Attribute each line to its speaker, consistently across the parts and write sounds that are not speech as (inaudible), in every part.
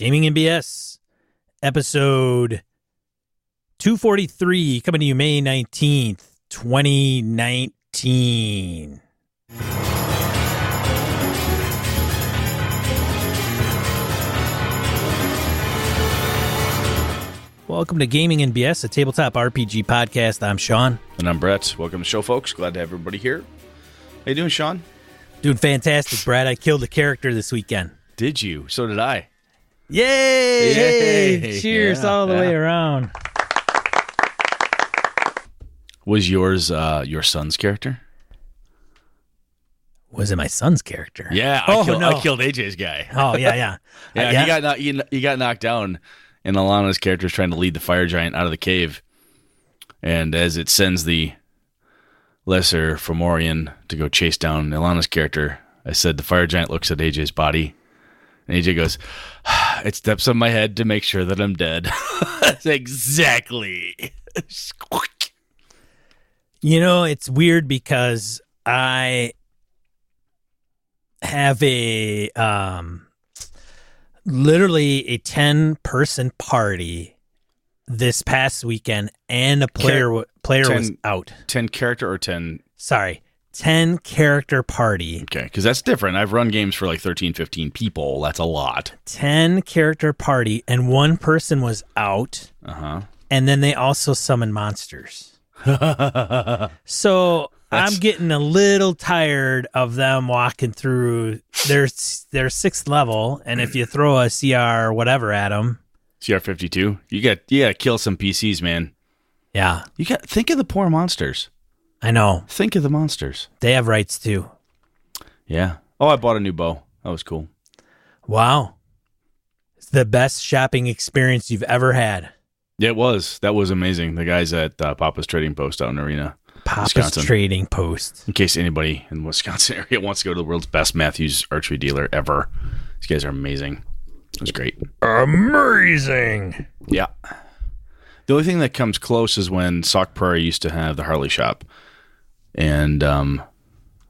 Speaker 1: Gaming and BS, episode 243, coming to you May 19th, 2019. Welcome to Gaming NBS, BS, a tabletop RPG podcast. I'm Sean.
Speaker 2: And I'm Brett. Welcome to the show, folks. Glad to have everybody here. How you doing, Sean?
Speaker 1: Doing fantastic, Brad. I killed a character this weekend.
Speaker 2: Did you? So did I.
Speaker 1: Yay!
Speaker 2: Yay!
Speaker 1: Cheers
Speaker 2: Yeah,
Speaker 1: all the way around.
Speaker 2: Was yours uh, your son's character?
Speaker 1: Was it my son's character?
Speaker 2: Yeah, I,
Speaker 1: Oh,
Speaker 2: killed,
Speaker 1: no.
Speaker 2: I killed AJ's guy.
Speaker 1: Oh, yeah, yeah. (laughs)
Speaker 2: Yeah,
Speaker 1: Uh,
Speaker 2: he got knocked, he, he got knocked down, and Alana's character is trying to lead the fire giant out of the cave. And as it sends the lesser Fomorian to go chase down Alana's character, I said the fire giant looks at AJ's body, and AJ goes, (sighs) "It steps on my head to make sure that I'm dead." (laughs) Exactly.
Speaker 1: You know, it's weird because I have a um literally a 10 person party this past weekend and a player w- player was out.
Speaker 2: ten character or ten
Speaker 1: Sorry. 10 character party.
Speaker 2: Okay, because that's different. I've run games for like 13, 15 people. That's a lot.
Speaker 1: 10 character party and one person was out
Speaker 2: Uh huh.
Speaker 1: and then they also summoned monsters. (laughs) So
Speaker 2: That's-
Speaker 1: I'm getting a little tired of them walking through their their sixth level, and if you throw a CR or whatever at them,
Speaker 2: CR52. You got you got to kill some PCs, man.
Speaker 1: yeah,
Speaker 2: You got think of the poor monsters.
Speaker 1: I know
Speaker 2: Think of the monsters.
Speaker 1: they have rights too.
Speaker 2: Yeah. Oh, I bought a new bow. That was cool.
Speaker 1: Wow, it's the best shopping experience you've ever had.
Speaker 2: Yeah, it was. That was amazing. The guys at uh, Papa's Trading Post out in Arena.
Speaker 1: Papa's
Speaker 2: Wisconsin.
Speaker 1: Trading Post.
Speaker 2: In case anybody in the Wisconsin (laughs) area wants to go to the world's best Mathews archery dealer ever, these guys are amazing. It was great.
Speaker 1: Amazing.
Speaker 2: Yeah. The only thing that comes close is when Sauk Prairie used to have the Harley shop. And um,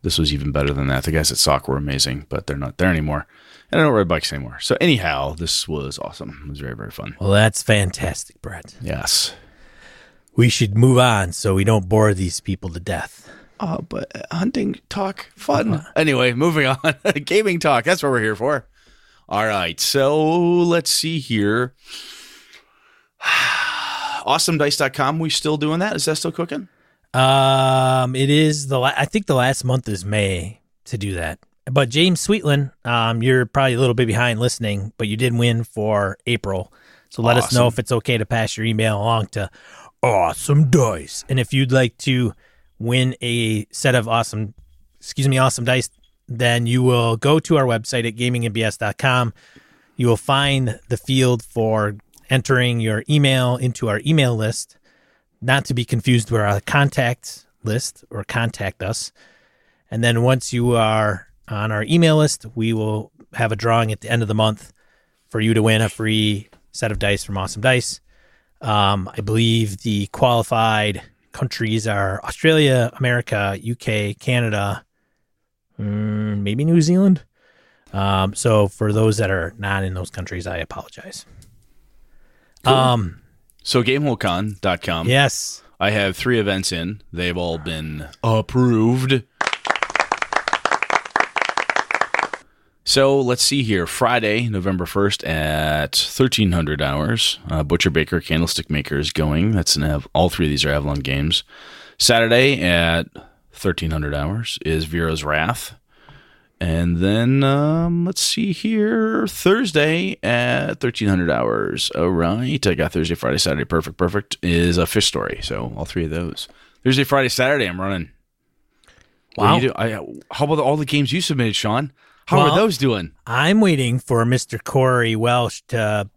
Speaker 2: this was even better than that. The guys at Sauk were amazing, but they're not there anymore. And I don't ride bikes anymore. So, anyhow, this was awesome. It was very, very fun.
Speaker 1: Well, that's fantastic, Brett.
Speaker 2: Yes.
Speaker 1: We should move on so we don't bore these people to death.
Speaker 2: Oh, but hunting talk, fun. Anyway, (laughs) moving on. (laughs) Gaming talk. That's what we're here for. All right. So, let's see here. (sighs) AwesomeDice.com. We still doing that? Is that still cooking?
Speaker 1: Um, it is the la- I think the last month is May to do that. But James Sweetland, um, you're probably a little bit behind listening, but you did win for April. So let us know if it's okay to pass your email along to Awesome Dice. And if you'd like to win a set of awesome, excuse me, awesome dice, then you will go to our website at gamingandbs.com. You will find the field for entering your email into our email list not to be confused with our contact list or contact us. And then once you are on our email list, we will have a drawing at the end of the month for you to win a free set of dice from Awesome Dice. Um, I believe the qualified countries are Australia, America, UK, Canada, mm, maybe New Zealand. Um, so for those that are not in those countries, I apologize. Um,
Speaker 2: So GameholeCon.com.
Speaker 1: yes.
Speaker 2: I have three events in. They've all been approved. So let's see here. Friday, November 1st at 1300 hours. Uh, Butcher Baker Candlestick Maker is going. That's an Av- all three of these are Avalon games. Saturday at 1300 hours is Vera's Wrath. And then um, let's see here. Thursday at 1300 hours. All right. I got Thursday, Friday, Saturday. Perfect. Perfect is a fish story. So all three of those. Thursday, Friday, Saturday, I'm running. What do
Speaker 1: Wow.
Speaker 2: do? I, how about all the games you submitted, Sean? How
Speaker 1: Well-
Speaker 2: are those doing?
Speaker 1: I'm waiting for Mr. Corey Welsh to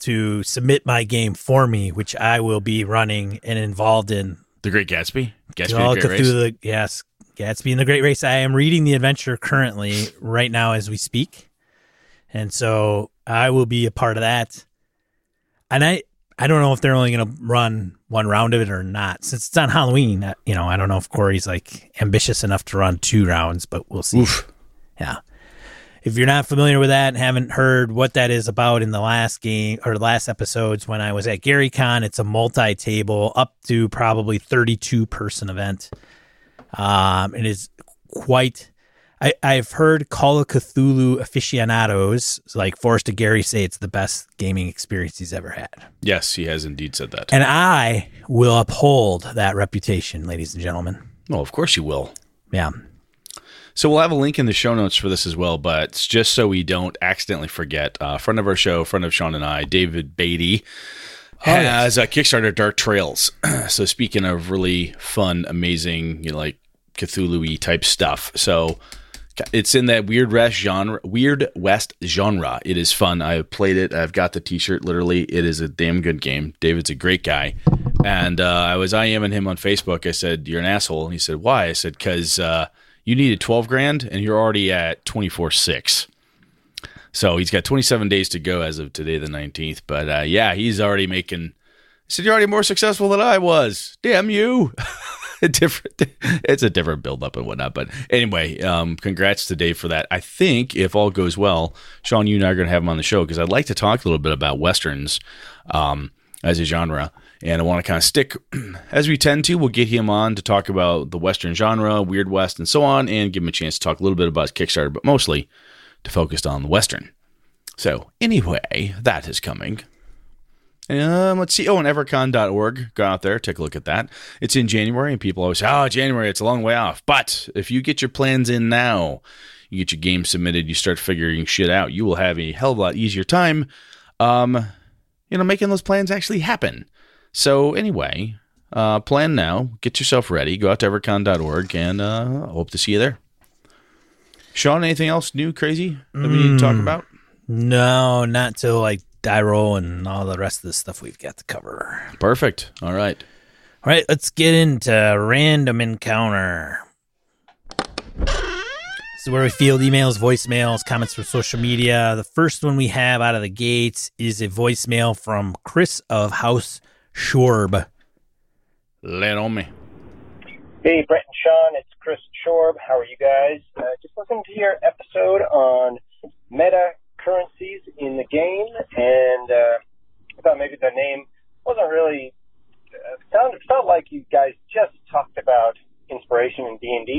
Speaker 1: to submit my game for me, which I will be running and involved in.
Speaker 2: The Great Gatsby? Gatsby, the Great Race?
Speaker 1: Cthulhu, yes, Gatsby and the Great Race. I am reading the adventure currently, right now as we speak, and so I will be a part of that. And I, I don't know if they're only going to run one round of it or not, since it's on Halloween. You know, I don't know if Corey's like ambitious enough to run two rounds, but we'll see.
Speaker 2: Oof.
Speaker 1: Yeah. if you're not familiar with that and haven't heard what that is about in the last game or last episodes when I was at GaryCon, it's a multi-table up to probably 32 person event. Um, it is quite. I, I've heard Call of Cthulhu aficionados like Forrest Gary say it's the best gaming experience he's ever had.
Speaker 2: Yes, he has indeed said that.
Speaker 1: And I will uphold that reputation, ladies and gentlemen.
Speaker 2: Well, of course you will.
Speaker 1: Yeah.
Speaker 2: So we'll have a link in the show notes for this as well, but just so we don't accidentally forget, uh, friend of our show, friend of Sean and I, David Beatty, has a Kickstarter Dark Trails. (clears throat) so speaking of really fun, amazing, you know, like Cthulhu type stuff. So it's in that weird west genre, weird west genre. It is fun. I have played it. I've got the T-shirt. Literally, it is a damn good game. David's a great guy, and uh, I was IMing him on Facebook. I said, "You're an asshole," and he said, "Why?" I said, "Because uh, you needed 12 grand, and you're already at 24 six. So he's got 27 days to go as of today, the 19th. But uh, yeah, he's already making. He said, "You're already more successful than I was." Damn you. (laughs) (laughs) different it's a different build up and whatnot but anyway um, congrats to dave for that. I think if all goes well sean you and i are going to have him on the show because i'd like to talk a little bit about westerns um, as a genre and i want to kind of stick (clears throat) as we tend to we'll get him on to talk about the western genre weird west and so on and give him a chance to talk a little bit about kickstarter but mostly to focus on the western. So anyway that is coming um, let's see. Oh, and evercon.org. Go out there, take a look at that. It's in January, and people always say, oh, January, it's a long way off. But if you get your plans in now, you get your game submitted, you start figuring shit out, you will have a hell of a lot easier time, um, you know, making those plans actually happen. So, anyway, uh, plan now, get yourself ready, go out to evercon.org, and uh, hope to see you there. Sean, anything else new, crazy that we need to talk about?
Speaker 1: No, not till like die roll and all the rest of the stuff we've got to cover.
Speaker 2: Perfect. All right.
Speaker 1: All right, let's get into random encounter. This is where we field emails, voicemails, comments from social media. The first one we have out of the gates is a voicemail from Chris of House Shorb.
Speaker 2: Lay it on me.
Speaker 3: Hey, Brett and Sean, it's Chris Shorb. How are you guys? Uh, just listening to your episode on meta currencies in the game, and uh, I thought maybe the name wasn't really uh, sounded felt like you guys just talked about inspiration in D and D,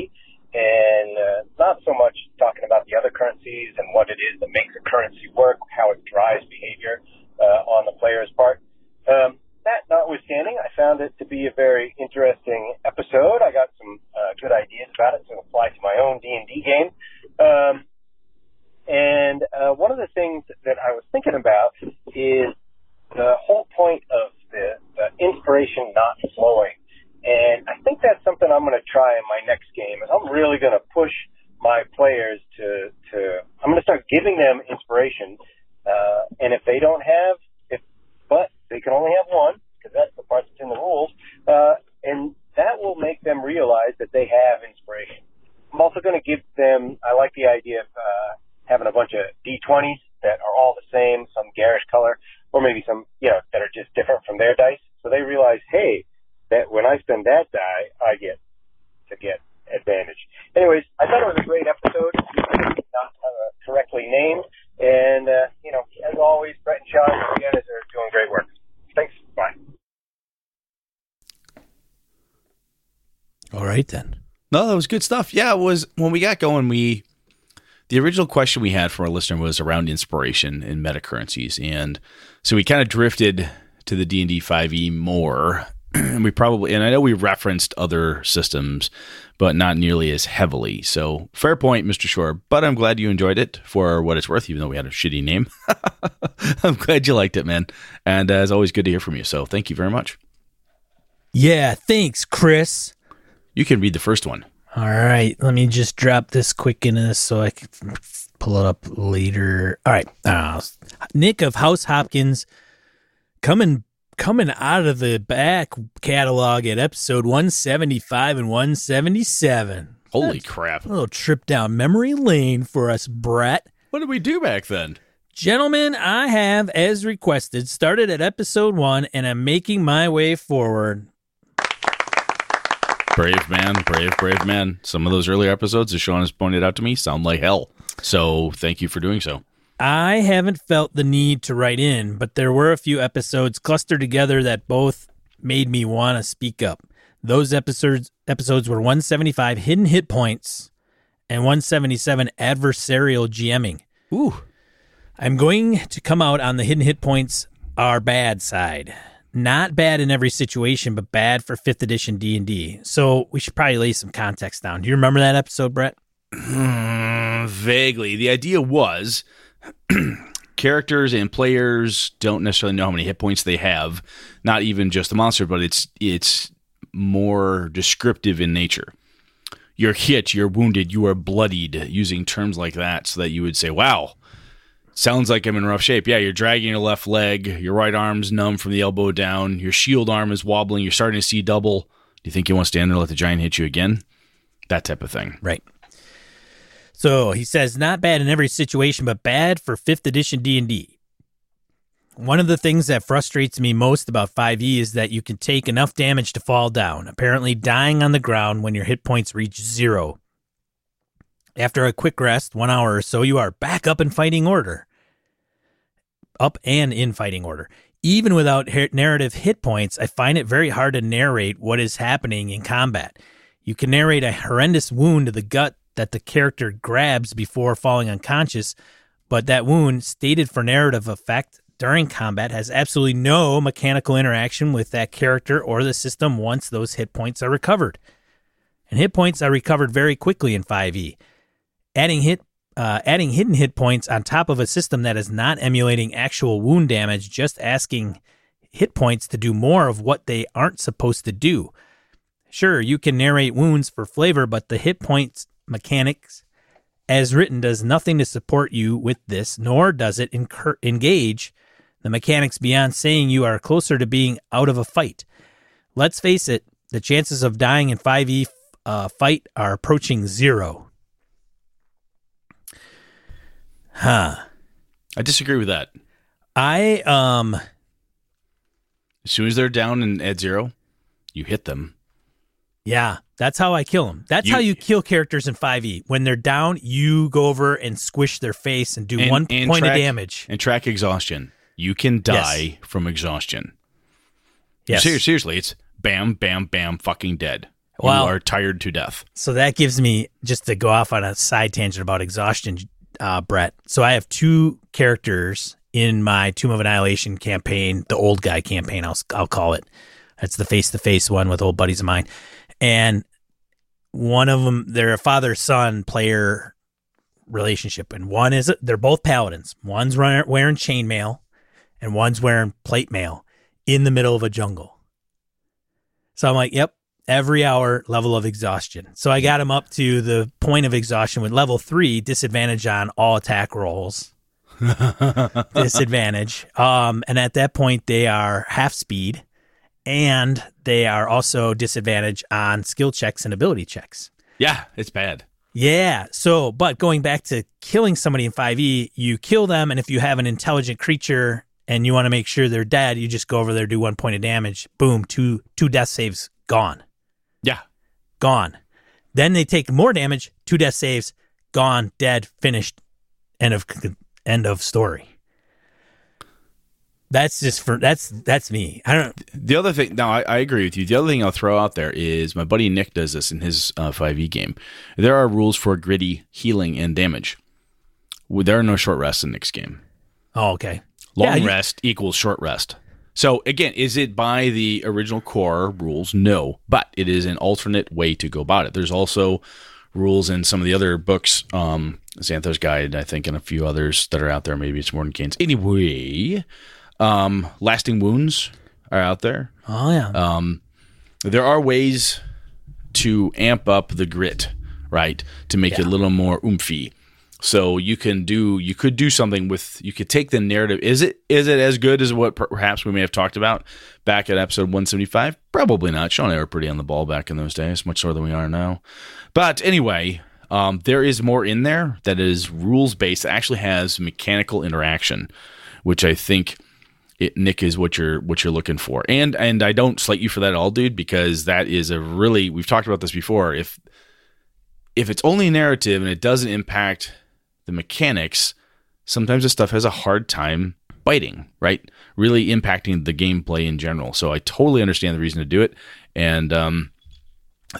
Speaker 3: and uh, not so much talking about the other currencies and what it is that makes a currency work, how it drives behavior uh, on the player's part. Um, that notwithstanding, I found it to be a very interesting episode. I got some uh, good ideas about it to apply to my own D and D game. Um, and uh, one of the things that I was thinking about is the whole point of the, the inspiration not flowing. And I think that's something I'm going to try in my next game. Is I'm really going to push my players to to I'm going to start giving them inspiration. Uh, and if they don't have, if but they can only have one because that's the part that's in the rules. Uh, and that will make them realize that they have inspiration. I'm also going to give them. I like the idea of uh, having a bunch of D20s that are all the same, some garish color, or maybe some, you know, that are just different from their dice. So they realize, hey, that when I spend that die, I get to get advantage. Anyways, I thought it was a great episode, not uh, correctly named. And, uh, you know, as always, Brett and Sean, you guys are doing great work. Thanks. Bye.
Speaker 1: All right, then.
Speaker 2: No, that was good stuff. Yeah, it was when we got going, we the original question we had from our listener was around inspiration in meta currencies, and so we kind of drifted to the D and D five E more. (clears throat) and we probably, and I know we referenced other systems, but not nearly as heavily. So fair point, Mister Shore. But I'm glad you enjoyed it for what it's worth, even though we had a shitty name. (laughs) I'm glad you liked it, man. And uh, as always, good to hear from you. So thank you very much.
Speaker 1: Yeah, thanks, Chris.
Speaker 2: You can read the first one.
Speaker 1: All right, let me just drop this quick in this so I can pull it up later. All right, uh, Nick of House Hopkins coming coming out of the back catalog at episode 175 and 177.
Speaker 2: Holy
Speaker 1: That's
Speaker 2: crap.
Speaker 1: A little trip down memory lane for us, Brett.
Speaker 2: What did we do back then?
Speaker 1: Gentlemen, I have, as requested, started at episode one and I'm making my way forward.
Speaker 2: Brave man, brave, brave man. Some of those earlier episodes, as Sean has pointed out to me, sound like hell. So thank you for doing so.
Speaker 1: I haven't felt the need to write in, but there were a few episodes clustered together that both made me want to speak up. Those episodes episodes were 175 hidden hit points and 177 adversarial GMing.
Speaker 2: Ooh.
Speaker 1: I'm going to come out on the hidden hit points are bad side. Not bad in every situation, but bad for 5th edition D&D. So, we should probably lay some context down. Do you remember that episode, Brett?
Speaker 2: Mm, vaguely. The idea was (clears throat) characters and players don't necessarily know how many hit points they have. Not even just the monster, but it's it's more descriptive in nature. You're hit, you're wounded, you are bloodied, using terms like that so that you would say, Wow, sounds like I'm in rough shape. Yeah, you're dragging your left leg, your right arm's numb from the elbow down, your shield arm is wobbling, you're starting to see double. Do you think you want to stand there and let the giant hit you again? That type of thing.
Speaker 1: Right. So he says, not bad in every situation, but bad for fifth edition D and D. One of the things that frustrates me most about 5e is that you can take enough damage to fall down, apparently dying on the ground when your hit points reach zero. After a quick rest, one hour or so, you are back up in fighting order. Up and in fighting order. Even without narrative hit points, I find it very hard to narrate what is happening in combat. You can narrate a horrendous wound to the gut that the character grabs before falling unconscious, but that wound, stated for narrative effect during combat, has absolutely no mechanical interaction with that character or the system once those hit points are recovered. And hit points are recovered very quickly in 5e. Adding hit uh, adding hidden hit points on top of a system that is not emulating actual wound damage, just asking hit points to do more of what they aren't supposed to do. Sure, you can narrate wounds for flavor, but the hit points mechanics as written does nothing to support you with this, nor does it incur- engage the mechanics beyond saying you are closer to being out of a fight. Let's face it, the chances of dying in 5e uh, fight are approaching zero. Huh.
Speaker 2: I disagree with that.
Speaker 1: I um
Speaker 2: as soon as they're down and at zero, you hit them.
Speaker 1: Yeah. That's how I kill them. That's you, how you kill characters in 5e. When they're down, you go over and squish their face and do and, one and point
Speaker 2: track,
Speaker 1: of damage.
Speaker 2: And track exhaustion. You can die from exhaustion.
Speaker 1: Yes.
Speaker 2: seriously, it's bam, bam, bam, fucking dead. Well, you are tired to death.
Speaker 1: So that gives me, just to go off on a side tangent about exhaustion, uh, Brett. So I have two characters in my Tomb of Annihilation campaign, the old guy campaign, I'll, I'll call it. That's the face to face one with old buddies of mine and one of them they're a father son player relationship, and one is they're both paladins. One's wearing chainmail, and one's wearing plate mail in the middle of a jungle. So I'm like, yep, every hour level of exhaustion. So I got him up to the point of exhaustion with level three, disadvantage on all attack rolls. (laughs) disadvantage. Um, and at that point they are half speed and they are also disadvantaged on skill checks and ability checks.
Speaker 2: Yeah, it's bad.
Speaker 1: Yeah. So, but going back to killing somebody in 5e, you kill them, and if you have an intelligent creature and you want to make sure they're dead, you just go over there, do one point of damage, boom, two two death saves gone. Gone. Then they take more damage, two death saves, gone, dead, finished, end of end of story. That's just for that's that's me. I don't.
Speaker 2: The other thing, no, I, I, agree with you. The other thing I'll throw out there is my buddy Nick does this in his uh, 5e game. There are rules for gritty healing and damage. There are no short rests in Nick's game.
Speaker 1: Oh, okay.
Speaker 2: Long yeah, rest you, equals short rest. So again, is it by the original core rules? No, but it is an alternate way to go about it. There's also rules in some of the other books, um, Xanathar's Guide, I think, and a few others that are out there. Maybe it's more than Mordenkainen's. Anyway, um, lasting wounds are out there.
Speaker 1: Oh yeah.
Speaker 2: Um, there are ways to amp up the grit, right? To make yeah. it a little more oomphy. So you can do you could do something with you could take the narrative. Is it is it as good as what perhaps we may have talked about back at episode 175? Probably not. Sean and I were pretty on the ball back in those days, much more than we are now. But anyway, um, there is more in there that is rules based. Actually has mechanical interaction, which I think it, Nick is what you're what you're looking for. And and I don't slight you for that at all, dude, because that is a really we've talked about this before. If if it's only narrative and it doesn't impact the mechanics, sometimes the stuff has a hard time biting, right? Really impacting the gameplay in general. So I totally understand the reason to do it. And um,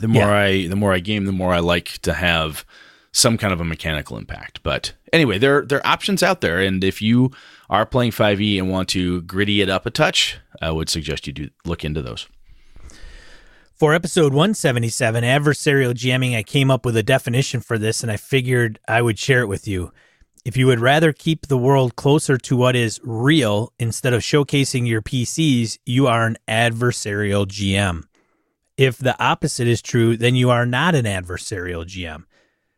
Speaker 2: the more
Speaker 1: Yeah.
Speaker 2: I the more I game, the more I like to have some kind of a mechanical impact. But anyway, there there are options out there, and if you are playing 5e and want to gritty it up a touch, I would suggest you do look into those.
Speaker 1: For episode 177, adversarial GMing, I came up with a definition for this and I figured I would share it with you. If you would rather keep the world closer to what is real instead of showcasing your PCs, you are an adversarial GM. If the opposite is true, then you are not an adversarial GM.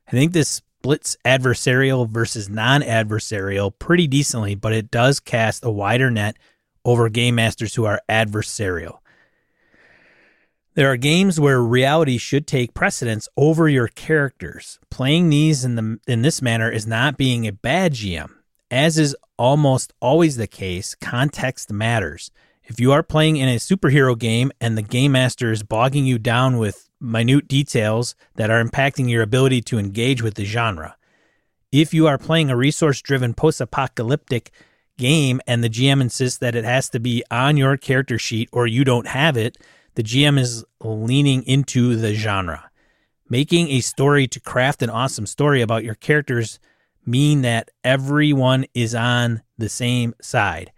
Speaker 1: I think this splits adversarial versus non adversarial pretty decently, but it does cast a wider net over game masters who are adversarial. There are games where reality should take precedence over your characters. Playing these in the in this manner is not being a bad GM. As is almost always the case, context matters. If you are playing in a superhero game and the game master is bogging you down with minute details that are impacting your ability to engage with the genre. If you are playing a resource driven post apocalyptic game and the GM insists that it has to be on your character sheet or you don't have it, the GM is leaning into the genre. Making a story to craft an awesome story about your characters mean that everyone is on the same side.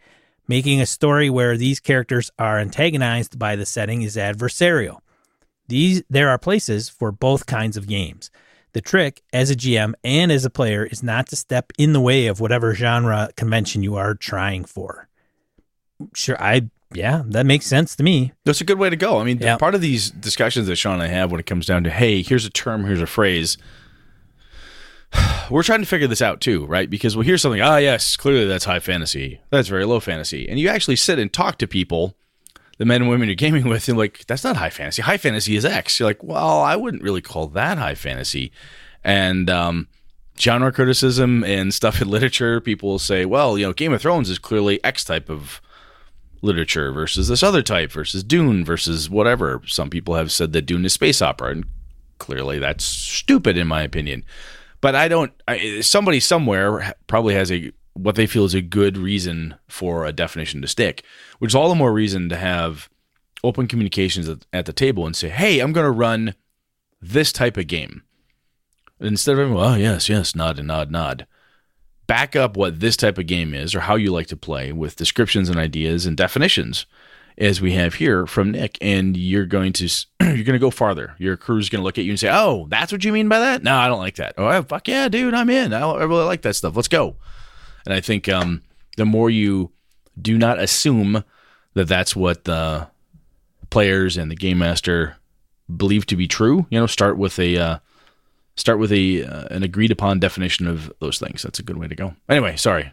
Speaker 1: Making a story where these characters are antagonized by the setting is adversarial. These there are places for both kinds of games. The trick as a GM and as a player is not to step in the way of whatever genre convention you are trying for. Sure, I yeah, that makes sense to me.
Speaker 2: That's a good way to go. I mean,
Speaker 1: Yeah.
Speaker 2: part of these discussions that Sean and I have when it comes down to, hey, here's a term, here's a phrase. (sighs) We're trying to figure this out too, right? Because we'll hear something, ah, yes, clearly that's high fantasy. That's very low fantasy. And you actually sit and talk to people, the men and women you're gaming with, and like, that's not high fantasy. High fantasy is X. You're like, well, I wouldn't really call that high fantasy. And um, genre criticism and stuff in (laughs) literature, people will say, well, you know, Game of Thrones is clearly X type of literature versus this other type versus Dune versus whatever. Some people have said that Dune is space opera, and clearly that's stupid in my opinion. But I don't. I, somebody somewhere probably has a what they feel is a good reason for a definition to stick, which is all the more reason to have open communications at, at the table and say, "Hey, I'm going to run this type of game." Instead of, "Oh yes, yes, nod and nod, nod." Back up what this type of game is or how you like to play with descriptions and ideas and definitions as we have here from Nick. And you're going to (clears throat) you're going to go farther. Your crew's going to look at you and say oh that's what you mean by that? No I don't like that. Oh fuck yeah dude I'm in. I, really like that stuff. Let's go. And I think um, the more you do not assume that that's what the players and the game master believe to be true you know start with a uh, start with a uh, an agreed upon definition of those things. That's a good way to go. Anyway, sorry.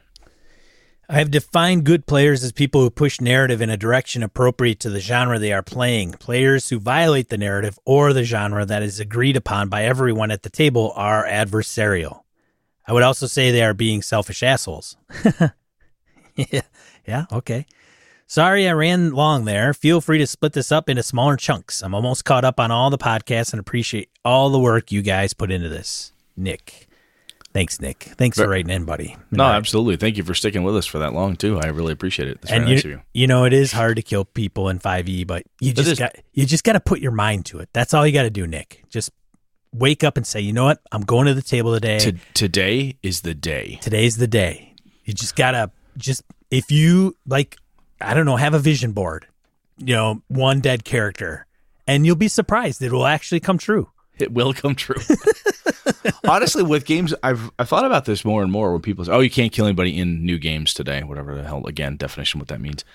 Speaker 1: I have defined good players as people who push narrative in a direction appropriate to the genre they are playing. Players who violate the narrative or the genre that is agreed upon by everyone at the table are adversarial. I would also say they are being selfish assholes. (laughs) yeah, yeah, okay. Sorry I ran long there. Feel free to split this up into smaller chunks. I'm almost caught up on all the podcasts and appreciate all the work you guys put into this. Nick. Thanks, Nick. Thanks for writing in, buddy.
Speaker 2: No,
Speaker 1: right.
Speaker 2: absolutely. Thank you for sticking with us for that long too. I really appreciate it. That's
Speaker 1: and you,
Speaker 2: nice you.
Speaker 1: you know it is hard to kill people in 5e but you just got you just got to put your mind to it that's all you got to do nick just wake up and say you know what i'm going to the table today
Speaker 2: To, today is the day.
Speaker 1: today's the day you just gotta just if you like i don't know have a vision board you know one dead character and you'll be surprised it will actually come true
Speaker 2: It will come true. (laughs) Honestly, with games, I've I've thought about this more and more. When people say, "Oh, you can't kill anybody in new games today," whatever the hell again definition what that means.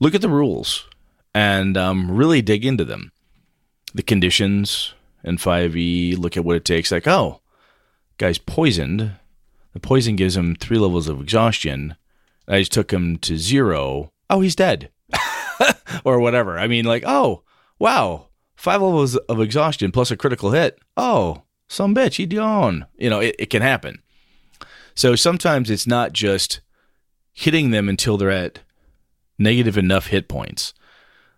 Speaker 2: Look at the rules and um, really dig into them. The conditions in 5e. Look at what it takes. Like, oh, guy's poisoned. The poison gives him three levels of exhaustion. I just took him to zero. Oh, he's dead. (laughs) or whatever. I mean, like, oh, wow, five levels of exhaustion plus a critical hit. Oh, some bitch, he gone. You know, it, it can happen. So sometimes it's not just hitting them until they're at negative enough hit points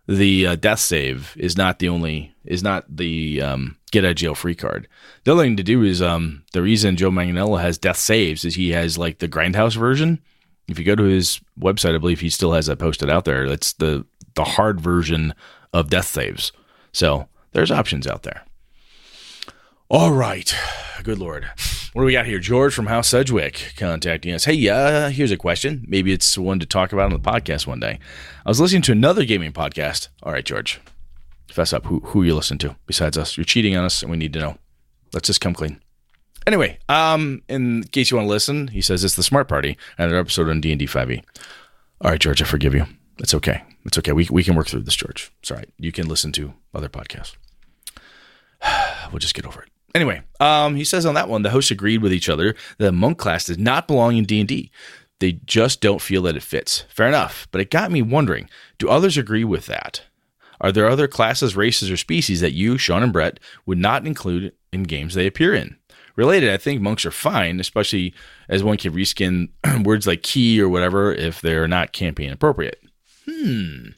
Speaker 2: the uh, death save is not the only is not the um, get out jail free card. The other thing to do is um, the reason Joe Manganiello has death saves is he has like the grindhouse version. If you go to his website, I believe he still has that posted out there. That's the the hard version of death saves. So there's options out there. All right. Good Lord. What do we got here? George from House Sedgwick contacting us. Hey, uh, here's a question. Maybe it's one to talk about on the podcast one day. I was listening to another gaming podcast. All right, George. Fess up. Who who you listen to besides us? You're cheating on us, and we need to know. Let's just come clean. Anyway, um, in case you want to listen, he says it's the Smart Party, another episode on D and D 5e. All right, George, I forgive you. It's okay. It's okay. We we can work through this, George. It's all right. You can listen to other podcasts. (sighs) we'll just get over it. Anyway, um, he says on that one, the hosts agreed with each other that the monk class does not belong in D and D. They just don't feel that it fits. Fair enough, but it got me wondering: Do others agree with that? Are there other classes, races, or species that you, Sean, and Brett would not include in games they appear in? Related, I think monks are fine, especially as one can reskin (clears throat) words like ki or whatever if they're not campaign appropriate. Hmm.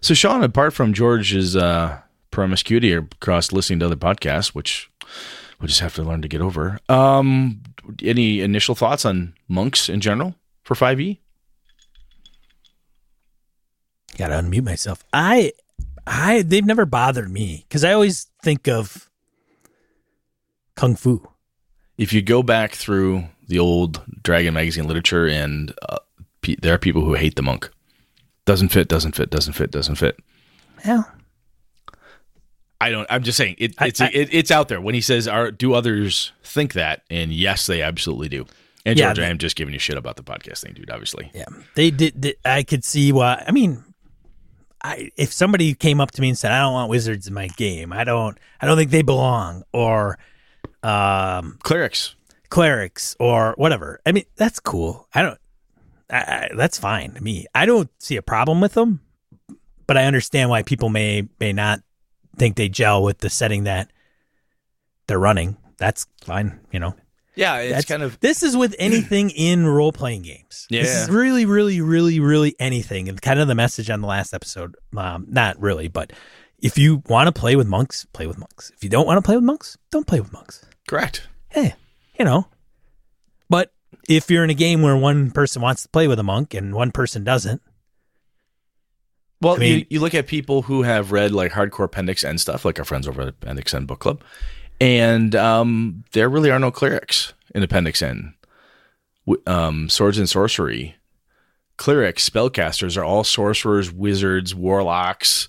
Speaker 2: So, Sean, apart from George's uh, promiscuity across listening to other podcasts, which we'll just have to learn to get over, um, any initial thoughts on monks in general for 5e?
Speaker 1: Gotta unmute myself. I, I, they've never bothered me because I always think of kung fu.
Speaker 2: If you go back through the old Dragon magazine literature, and uh, pe- there are people who hate the monk. Doesn't fit, doesn't fit, doesn't fit, doesn't fit.
Speaker 1: Well,
Speaker 2: I don't. I'm just saying it, it's
Speaker 1: I-
Speaker 2: it, it's out there. When he says, "Are do others think that?" and yes, they absolutely do. And
Speaker 1: Yeah,
Speaker 2: George, I am just giving you shit about the podcast thing, dude. Obviously,
Speaker 1: yeah, they did. they- I could see why. I mean, I if somebody came up to me and said, "I don't want wizards in my game. I don't. I don't think they belong," or um,
Speaker 2: clerics.
Speaker 1: clerics or whatever. I mean, that's cool. I don't. I, I, that's fine to me. I don't see a problem with them, but I understand why people may may not think they gel with the setting that they're running. That's fine. You know,
Speaker 2: Yeah, it's
Speaker 1: That's-
Speaker 2: kind of
Speaker 1: this is with anything (clears throat) in role playing games. This
Speaker 2: Yeah.
Speaker 1: is really, really, really, really anything. And kind of the message on the last episode. Um, not really, but if you want to play with monks, play with monks. If you don't want to play with monks, don't play with monks.
Speaker 2: Correct.
Speaker 1: Hey, you know. But if you're in a game where one person wants to play with a monk and one person doesn't,
Speaker 2: Well,
Speaker 1: I mean-
Speaker 2: you, you look at people who have read like hardcore Appendix N stuff, like our friends over at Appendix N Book Club, and um, there really are no clerics in Appendix N. Um, swords and sorcery, clerics, spellcasters are all sorcerers, wizards, warlocks,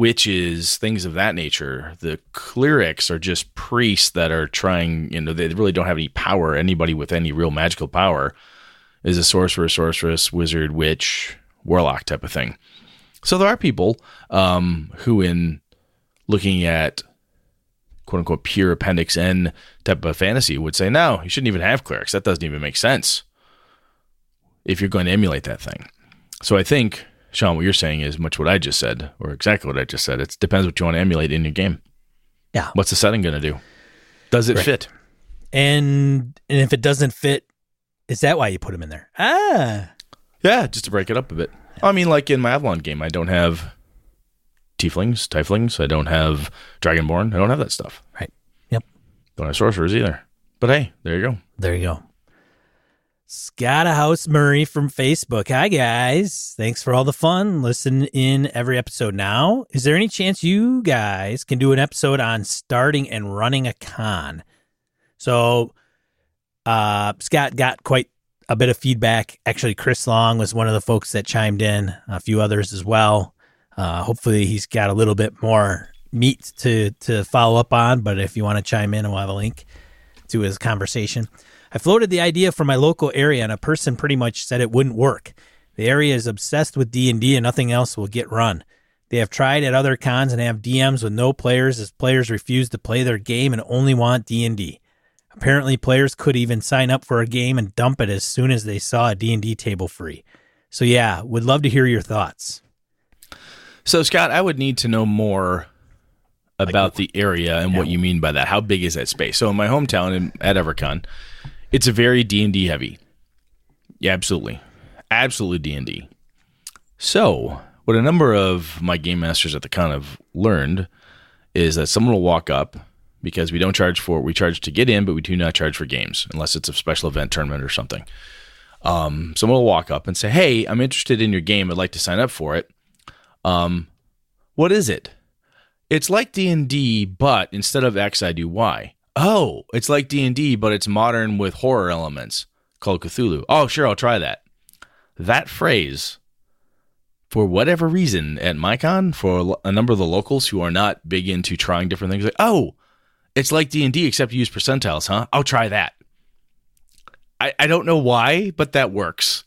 Speaker 2: witches, things of that nature. The clerics are just priests that are trying, you know, they really don't have any power. Anybody with any real magical power is a sorcerer, sorceress, wizard, witch, warlock type of thing. So there are people um, who, in looking at quote unquote pure Appendix N type of fantasy, would say, no, you shouldn't even have clerics. That doesn't even make sense if you're going to emulate that thing. So I think, Sean, what you're saying is much what I just said, or exactly what I just said. It depends what you want to emulate in your game.
Speaker 1: Yeah.
Speaker 2: What's the setting going to do? Does it
Speaker 1: Right.
Speaker 2: fit?
Speaker 1: and and if it doesn't fit, is that why you put them in there? Ah,
Speaker 2: Yeah, just to break it up a bit. I mean, like in my Avalon game, I don't have tieflings, tieflings. I don't have dragonborn. I don't have that stuff.
Speaker 1: Right. Yep.
Speaker 2: Don't have sorcerers either. But hey, there you go.
Speaker 1: there you go. Scott House Murray from Facebook. Hi guys. Thanks for all the fun. Listen in every episode now. Is there any chance you guys can do an episode on starting and running a con? So uh Scott got quite a bit of feedback. Actually, Chris Long was one of the folks that chimed in, a few others as well. Uh hopefully he's got a little bit more meat to to follow up on, but if you want to chime in, we'll have a link to his conversation. I floated the idea for my local area, and a person pretty much said it wouldn't work. The area is obsessed with D and D, and nothing else will get run. They have tried at other cons and have DMs with no players, as players refuse to play their game and only want D and D. Apparently, players could even sign up for a game and dump it as soon as they saw a D and D table free. So yeah, would love to hear your thoughts.
Speaker 2: So, Scott, I would need to know more about the area and what you mean by that. How big is that space? So, in my hometown in, at Evercon, it's a very D and D heavy. Yeah, absolutely, absolutely D and D. So, what a number of my game masters at the con have learned is that someone will walk up because we don't charge for we charge to get in, but we do not charge for games unless it's a special event tournament or something. Um, someone will walk up and say, "Hey, I'm interested in your game. I'd like to sign up for it." Um, what is it? It's like D and D, but instead of X, I do Y. Oh, it's like D and D, but it's modern with horror elements called Cthulhu. Oh, sure, I'll try that. That phrase, for whatever reason, at MyCon, for a number of the locals who are not big into trying different things, like, oh, it's like D and D except you use percentiles, huh? I'll try that. I, I don't know why, but that works,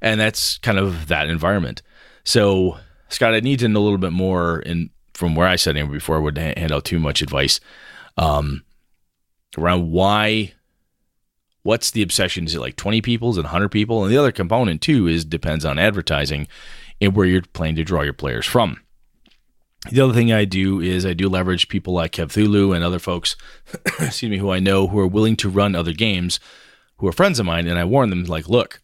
Speaker 2: and that's kind of that environment. So, Scott, I need to know a little bit more in from where I said it before I would hand out too much advice um, around why. What's the obsession? Is it like 20 people? Is it 100 people? And the other component too is depends on advertising and where you're planning to draw your players from. The other thing I do is I do leverage people like Cthulhu and other folks, (coughs) excuse me, who I know who are willing to run other games, who are friends of mine, and I warn them like, look,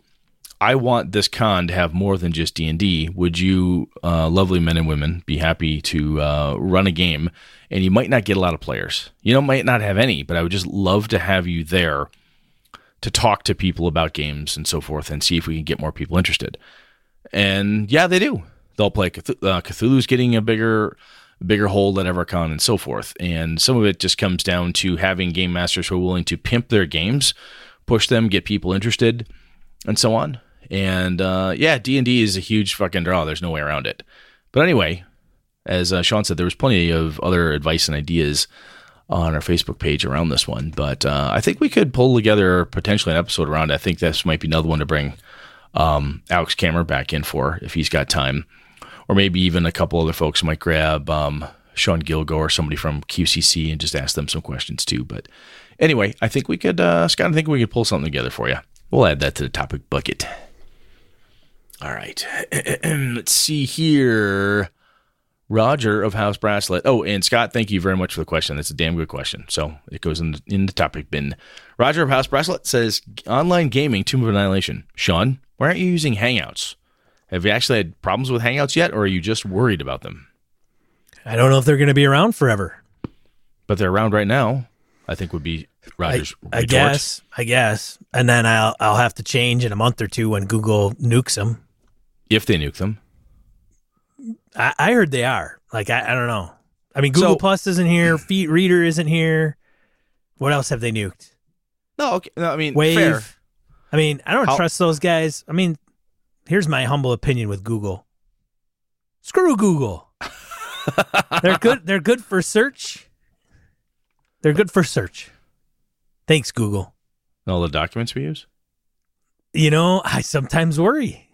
Speaker 2: I want this con to have more than just D and D. Would you, uh, lovely men and women, be happy to uh, run a game? And you might not get a lot of players. You know, might not have any, but I would just love to have you there to talk to people about games and so forth, and see if we can get more people interested. And yeah, they do. They'll play uh, Cthulhu's getting a bigger, bigger hold at EverCon and so forth. And some of it just comes down to having game masters who are willing to pimp their games, push them, get people interested, and so on. And uh, yeah, D and D is a huge fucking draw. There's no way around it. But anyway, as uh, Sean said, there was plenty of other advice and ideas on our Facebook page around this one. But uh, I think we could pull together potentially an episode around. It. I think this might be another one to bring um, Alex Cameron back in for if he's got time, or maybe even a couple other folks might grab um, Sean Gilgo or somebody from QCC and just ask them some questions too. But anyway, I think we could, uh, Scott. I think we could pull something together for you. We'll add that to the topic bucket. All right. (clears throat) Let's see here. Roger of House Bracelet. Oh, and Scott, thank you very much for the question. That's a damn good question. So it goes in the, in the topic bin. Roger of House Bracelet says online gaming, Tomb of Annihilation. Sean, why aren't you using Hangouts? Have you actually had problems with Hangouts yet, or are you just worried about them?
Speaker 1: I don't know if they're going to be around forever.
Speaker 2: But they're around right now. I think would be Roger's.
Speaker 1: I, I guess. I guess. And then I'll I'll have to change in a month or two when Google nukes them.
Speaker 2: If they nuke them.
Speaker 1: I, I heard they are. Like I, I don't know. I mean, Google
Speaker 2: So-
Speaker 1: Plus isn't here. (clears throat) Feet Reader isn't here. What else have they nuked?
Speaker 2: No, okay. No, I mean,
Speaker 1: Wave.
Speaker 2: fair.
Speaker 1: I mean, I don't
Speaker 2: How-
Speaker 1: trust those guys. I mean, here's my humble opinion with Google. Screw Google. (laughs) they're good. They're good for search. They're good for search. Thanks, Google.
Speaker 2: All the documents we use.
Speaker 1: You know, I sometimes worry.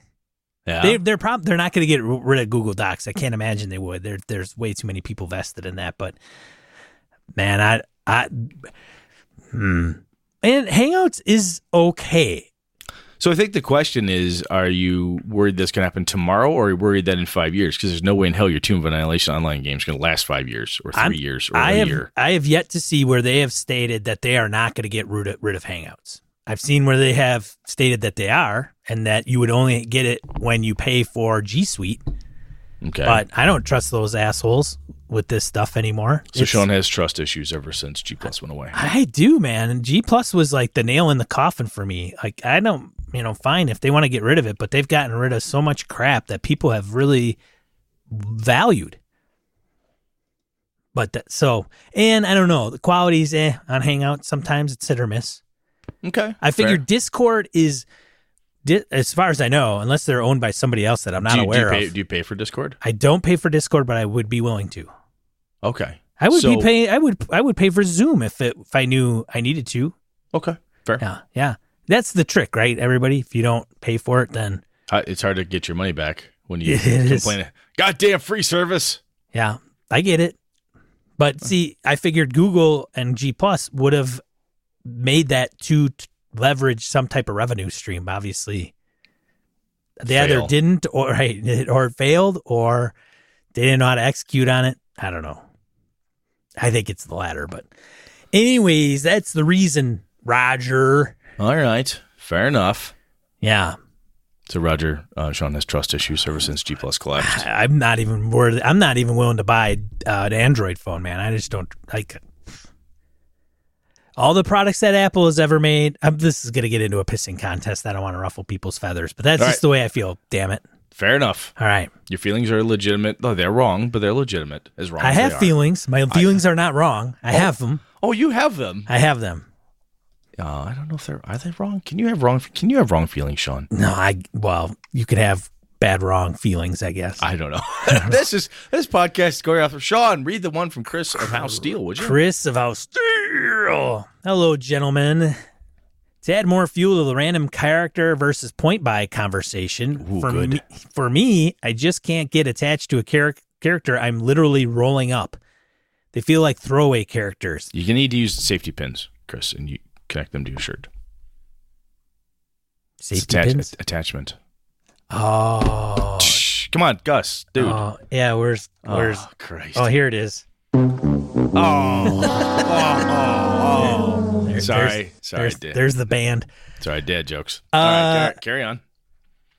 Speaker 2: Yeah.
Speaker 1: They, they're prob- they're not going to get rid of Google Docs. I can't imagine they would. There, there's way too many people vested in that. But man, I, I, hmm. And Hangouts is okay.
Speaker 2: So I think the question is: Are you worried this can happen tomorrow, or are you worried that in five years? Because there's no way in hell your Tomb of Annihilation online game is going to last five years, or 3
Speaker 1: I'm-
Speaker 2: years, or
Speaker 1: I
Speaker 2: a
Speaker 1: have
Speaker 2: year.
Speaker 1: I have yet to see where they have stated that they are not going to get rid of, rid of Hangouts. I've seen where they have stated that they are, and that you would only get it when you pay for G Suite.
Speaker 2: Okay.
Speaker 1: But I don't trust those assholes with this stuff anymore.
Speaker 2: so
Speaker 1: It's-
Speaker 2: Sean has trust issues ever since G Plus went away.
Speaker 1: I do, man. And G Plus was like the nail in the coffin for me. Like I don't, you know, fine if they want to get rid of it, but they've gotten rid of so much crap that people have really valued. But that, so, and I don't know, the quality's eh on Hangout. Sometimes it's hit or miss.
Speaker 2: Okay.
Speaker 1: I figure
Speaker 2: fair.
Speaker 1: Discord is, di- as far as I know, unless they're owned by somebody else that I'm not
Speaker 2: do, you, do, you
Speaker 1: aware
Speaker 2: pay,
Speaker 1: of.
Speaker 2: do you pay for Discord?
Speaker 1: I don't pay for Discord, but I would be willing to.
Speaker 2: Okay.
Speaker 1: I would
Speaker 2: So-
Speaker 1: be paying. I would. I would pay for Zoom if it, if I knew I needed to.
Speaker 2: Okay. Fair.
Speaker 1: Yeah, yeah. That's the trick, right? Everybody, if you don't pay for it, then
Speaker 2: It's hard to get your money back when you (laughs) complain. Goddamn free service.
Speaker 1: yeah, I get it. But see, I figured Google and G Plus would have made that to t- leverage some type of revenue stream. Obviously, they either didn't, or (laughs) right, or it failed, or they didn't know how to execute on it. I don't know. I think it's the latter, but anyways, that's the reason, Roger.
Speaker 2: All right. Fair enough.
Speaker 1: Yeah.
Speaker 2: So Roger, uh, Sean has trust issues ever since G Plus collapsed. (sighs)
Speaker 1: I'm not even worth. I'm not even willing to buy uh, an Android phone, man. I just don't like all the products that Apple has ever made. Um, this is going to get into a pissing contest. I don't want to ruffle people's feathers, but that's
Speaker 2: All
Speaker 1: just
Speaker 2: right.
Speaker 1: the way I feel. Damn it!
Speaker 2: Fair enough.
Speaker 1: All right,
Speaker 2: Your feelings are legitimate. Oh, they're wrong, but they're legitimate. As wrong
Speaker 1: I
Speaker 2: as
Speaker 1: have feelings. My feelings are not wrong. I have them.
Speaker 2: Oh, you have them.
Speaker 1: I have them.
Speaker 2: Uh, I don't know if they're are they wrong. Can you have wrong? Can you have wrong feelings, Sean?
Speaker 1: No, I well, you could have bad wrong feelings, I guess.
Speaker 2: I don't know. (laughs) (laughs) this is this podcast is going off of Sean. Read the one from Chris of House Steel, would you?
Speaker 1: Chris of House Steel. Hello, gentlemen. To add more fuel to the random character versus point by conversation,
Speaker 2: Ooh,
Speaker 1: for
Speaker 2: good.
Speaker 1: me, for me, I just can't get attached to a char- character I'm literally rolling up. They feel like throwaway characters.
Speaker 2: You can need to use safety pins, Chris, and you connect them to your shirt.
Speaker 1: Safety
Speaker 2: attach-
Speaker 1: pins.
Speaker 2: attachment.
Speaker 1: Oh,
Speaker 2: Come on, Gus, dude.
Speaker 1: oh, yeah. Where's where's?
Speaker 2: oh, Christ.
Speaker 1: Oh, here it is.
Speaker 2: oh, oh, (laughs) oh,
Speaker 1: There-
Speaker 2: oh. Sorry,
Speaker 1: there's-
Speaker 2: sorry,
Speaker 1: There's, there's the band.
Speaker 2: Sorry, dad jokes.
Speaker 1: Uh,
Speaker 2: All right, carry, carry on.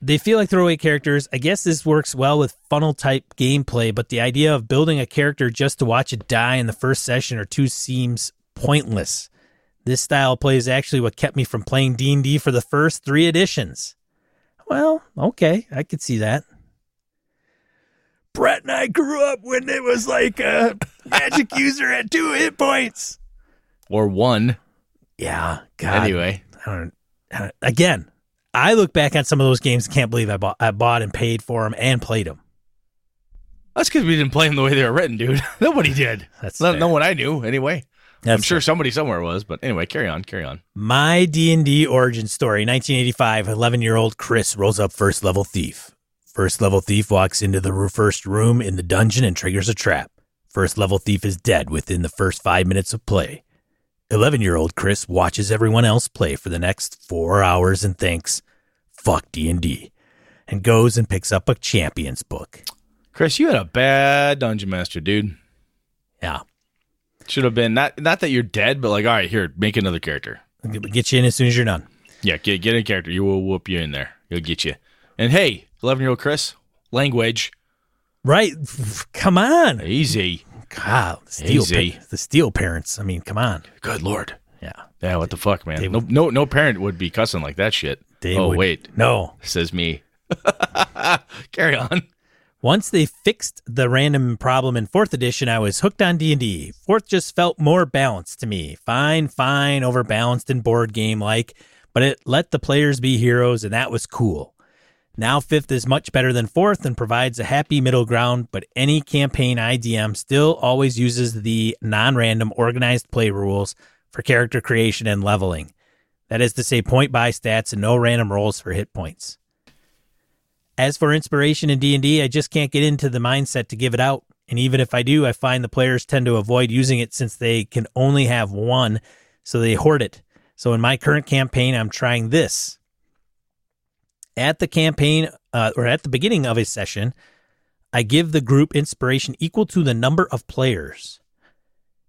Speaker 1: They feel like throwaway characters. I guess this works well with funnel type gameplay, but the idea of building a character just to watch it die in the first session or two seems pointless. This style of play is actually what kept me from playing D&D for the first 3 editions. Well, okay, I could see that. Brett and I grew up when it was like a magic (laughs) user at 2 hit points.
Speaker 2: Or one.
Speaker 1: Yeah, God.
Speaker 2: Anyway,
Speaker 1: I don't, again, I look back at some of those games and can't believe I bought, I bought and paid for them and played them.
Speaker 2: that's because we didn't play them the way they were written, dude. (laughs) Nobody did.
Speaker 1: That's not,
Speaker 2: no one I knew, anyway. I'm
Speaker 1: That's
Speaker 2: sure somebody somewhere was, but anyway, carry on, carry on.
Speaker 1: My D&D origin story, 1985, 11-year-old Chris rolls up first level thief. First level thief walks into the first room in the dungeon and triggers a trap. First level thief is dead within the first 5 minutes of play. 11-year-old Chris watches everyone else play for the next 4 hours and thinks, "Fuck D&D." And goes and picks up a champions book.
Speaker 2: Chris, you had a bad dungeon master, dude.
Speaker 1: Yeah.
Speaker 2: Should have been not not that you're dead, but like, all right, here, make another character.
Speaker 1: Get you in as soon as you're done.
Speaker 2: Yeah, get get a character. You will whoop you in there. He'll get you. And hey, eleven year old Chris, language
Speaker 1: Right? Come on.
Speaker 2: easy.
Speaker 1: God, the steel,
Speaker 2: Easy.
Speaker 1: pa- the steel parents. I mean, come on.
Speaker 2: Good lord.
Speaker 1: Yeah.
Speaker 2: Yeah, what the fuck, man?
Speaker 1: They
Speaker 2: no, no, no parent would be cussing like that shit. Oh
Speaker 1: would-
Speaker 2: wait,
Speaker 1: No.
Speaker 2: says me. (laughs) Carry on.
Speaker 1: Once they fixed the random problem in fourth edition, I was hooked on D&D. Fourth just felt more balanced to me. Fine, fine, overbalanced and board game like, but it let the players be heroes and that was cool. Now fifth is much better than fourth and provides a happy middle ground, but any campaign IDM still always uses the non-random organized play rules for character creation and leveling. That is to say point buy stats and no random rolls for hit points. As for inspiration in D&D, I just can't get into the mindset to give it out. And even if I do, I find the players tend to avoid using it since they can only have one, so they hoard it. So in my current campaign, I'm trying this. At the campaign uh, or at the beginning of a session, I give the group inspiration equal to the number of players.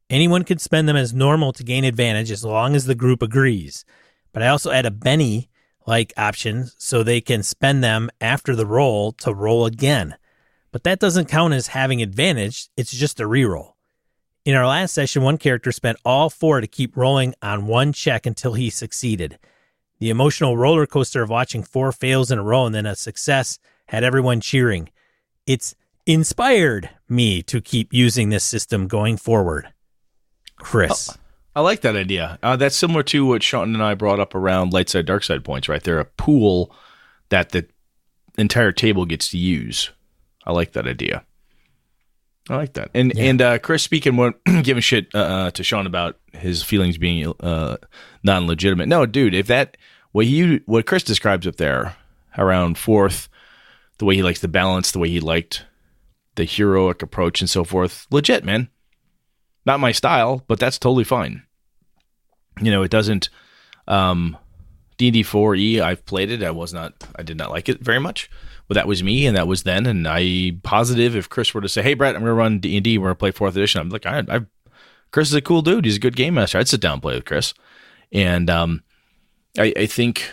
Speaker 1: Anyone can spend them as normal to gain advantage as long as the group agrees. But I also add a Benny like options so they can spend them after the roll to roll again. But that doesn't count as having advantage, it's just a reroll. In our last session, one character spent all four to keep rolling on one check until he succeeded. The emotional roller coaster of watching four fails in a row and then a success had everyone cheering. It's inspired me to keep using this system going forward. Chris.
Speaker 2: Oh, I like that idea. Uh, that's similar to what Sean and I brought up around light side, dark side points, right? They're a pool that the entire table gets to use. I like that idea. I like that. And
Speaker 1: Yeah.
Speaker 2: and uh, Chris speaking, what (clears throat) giving shit uh, uh, to Sean about his feelings being uh, non legitimate. No, dude, if that what you what Chris describes up there around fourth, the way he likes the balance, the way he liked the heroic approach and so forth, legit, man not my style, but that's totally fine. You know, it doesn't. Um, D&D 4e, I've played it. I was not, I did not like it very much, but that was me, and that was then. And I positive if Chris were to say, "Hey, Brett, I'm going to run D&D. We're going to play fourth edition," I'm like, I, I, Chris is a cool dude. He's a good game master. I'd sit down and play with Chris, and um, I, I think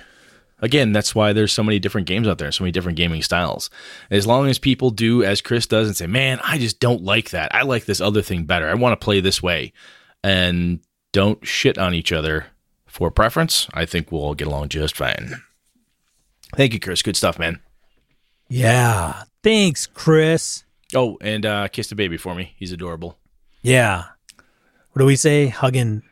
Speaker 2: Again, that's why there's so many different games out there, so many different gaming styles. As long as people do as Chris does and say, "Man, I just don't like that. I like this other thing better. I want to play this way," and don't shit on each other for preference, I think we'll all get along just fine. Thank you, Chris. Good stuff, man.
Speaker 1: Yeah. Thanks, Chris.
Speaker 2: Oh, and uh, kiss the baby for me. He's adorable.
Speaker 1: Yeah. What do we say? Hugging,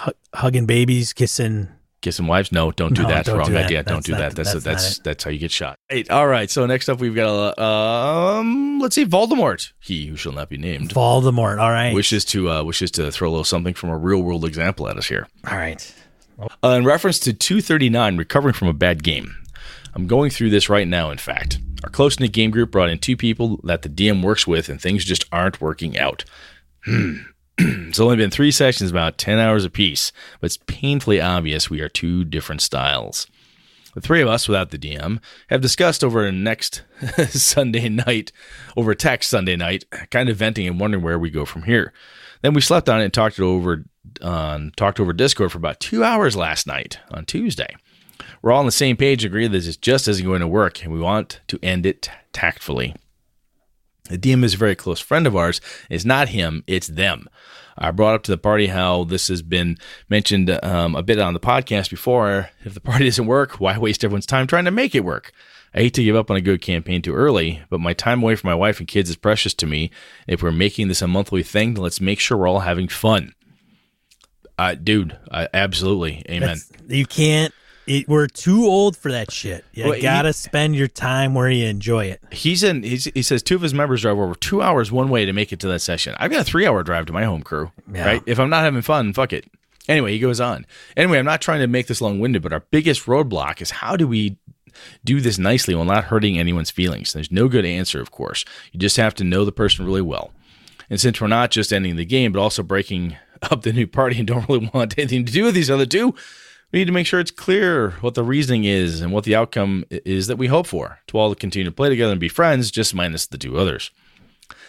Speaker 1: hu- hugging babies, kissing.
Speaker 2: Kissing wives? No, don't do
Speaker 1: No,
Speaker 2: that.
Speaker 1: don't
Speaker 2: Wrong
Speaker 1: do that.
Speaker 2: idea. Don't do
Speaker 1: not-
Speaker 2: that. That's
Speaker 1: that's
Speaker 2: that's
Speaker 1: not
Speaker 2: that's, how you get shot. Hey, all right. So next up, we've got a um. Let's see, Voldemort. He who shall not be named
Speaker 1: Voldemort. All right.
Speaker 2: wishes to uh, wishes to throw a little something from a real world example at us here.
Speaker 1: All right.
Speaker 2: Uh, in reference to 239, recovering from a bad game. I'm going through this right now, in fact. Our close knit game group brought in two people that the DM works with, and things just aren't working out. Hmm. (clears throat) it's only been three sessions, about 10 hours apiece, but it's painfully obvious we are two different styles. The three of us, without the DM, have discussed over next (laughs) Sunday night, over text Sunday night, kind of venting and wondering where we go from here. Then we slept on it and talked it over on talked over Discord for about two hours last night on Tuesday. We're all on the same page, agree that this just isn't going to work, and we want to end it tactfully. The DM is a very close friend of ours. It's not him, it's them. I brought up to the party how this has been mentioned um, a bit on the podcast before. If the party (laughs) doesn't work, why waste everyone's time trying to make it work? I hate to give up on a good campaign too early, but my time away from my wife and kids is precious to me. If we're making this a monthly thing, let's make sure we're all having fun. Uh, dude, uh, absolutely. Amen.
Speaker 1: That's- you can't. It, we're too old for that shit. You
Speaker 2: Well,
Speaker 1: gotta spend your time where you enjoy it.
Speaker 2: He's in. He's, he says two of his members drive over two hours one way to make it to that session. I've got a three hour drive to my home crew.
Speaker 1: Yeah.
Speaker 2: Right. If I'm not having fun, fuck it. Anyway, he goes on. Anyway, I'm not trying to make this long winded, but our biggest roadblock is how do we do this nicely while not hurting anyone's feelings? There's no good answer, of course. You just have to know the person really well. And since we're not just ending the game, but also breaking (laughs) up the new party and don't really want anything to do with these other two, we need to make sure it's clear what the reasoning is and what the outcome is that we hope for to all continue to play together and be friends, just minus the two others.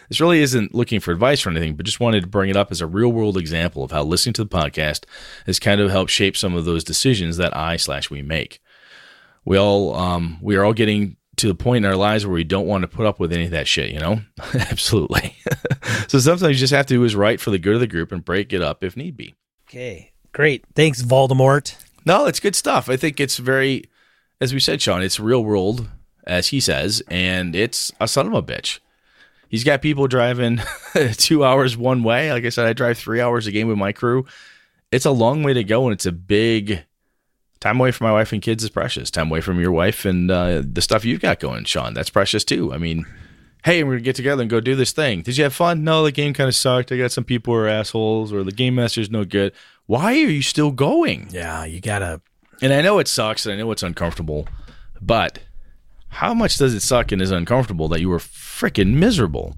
Speaker 2: This really isn't looking for advice or anything, but just wanted to bring it up as a real world example of how listening to the podcast has kind of helped shape some of those decisions that I slash we make. We all um, we are all getting to the point in our lives where we don't want to put up with any of that shit, you know? (laughs) Absolutely. (laughs) so sometimes you just have to do what's right for the good of the group and break it up if need be.
Speaker 1: Okay, great. Thanks, Voldemort.
Speaker 2: No, it's good stuff. I think it's very, as we said, Sean, it's real world, as he says, and it's a son of a bitch. He's got people driving (laughs) two hours one way. Like I said, I drive three hours a game with my crew. It's a long way to go, and it's a big time away from my wife and kids is precious. Time away from your wife and uh, the stuff you've got going, Sean. That's precious too. I mean, hey, we're gonna get together and go do this thing. Did you have fun? No, the game kind of sucked. I got some people who are assholes, or the game master's no good. Why are you still going?
Speaker 1: Yeah, you gotta.
Speaker 2: And I know it sucks and I know it's uncomfortable, but how much does it suck and is uncomfortable that you were freaking miserable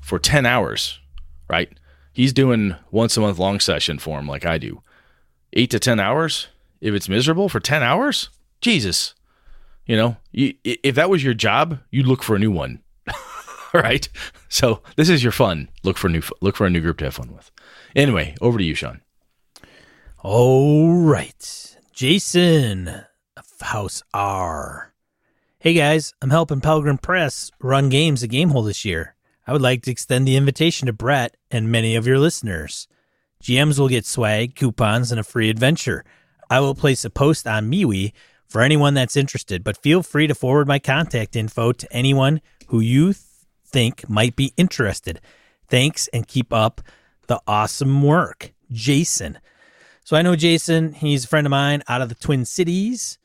Speaker 2: for 10 hours, right? He's doing once a month long session for him like I do. Eight to 10 hours? If it's miserable for 10 hours? Jesus. You know, you, if that was your job, you'd look for a new one. (laughs) right? So this is your fun. Look for a new look for a new group to have fun with. Anyway, over to you, Sean.
Speaker 1: All right, Jason of House R. Hey guys, I'm helping Pelgrane Press run games at Gamehole this year. I would like to extend the invitation to Brett and many of your listeners. GMs will get swag, coupons, and a free adventure. I will place a post on MeWe for anyone that's interested, but feel free to forward my contact info to anyone who you th- think might be interested. Thanks and keep up the awesome work. Jason. So I know Jason. He's a friend of mine out of the Twin Cities.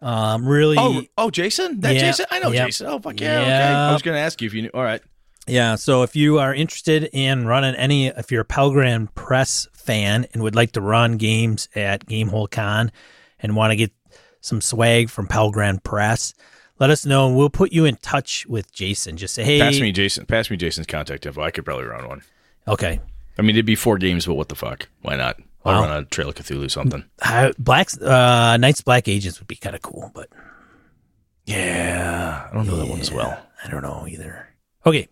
Speaker 1: Um, really,
Speaker 2: Oh, oh, Jason? That
Speaker 1: Yeah.
Speaker 2: Jason? I know. Jason. Oh, fuck yeah. Okay. I was going to ask you if you knew. All right.
Speaker 1: yeah. So if you are interested in running any, if you're a Pelgrane Press fan and would like to run games at Gamehole Con and want to get some swag from Pelgrane Press, let us know and we'll put you in touch with Jason. Just say, hey,
Speaker 2: Pass me Jason. Pass me Jason's contact info. I could probably run one.
Speaker 1: okay.
Speaker 2: I mean, it'd be four games, but what the fuck? Why not? I'll
Speaker 1: Wow.
Speaker 2: run a Trail of Cthulhu something.
Speaker 1: Uh, Black's uh, Night's Black Agents would be kind of cool, but
Speaker 2: Yeah. I don't know that one as well.
Speaker 1: I don't know either. Okay.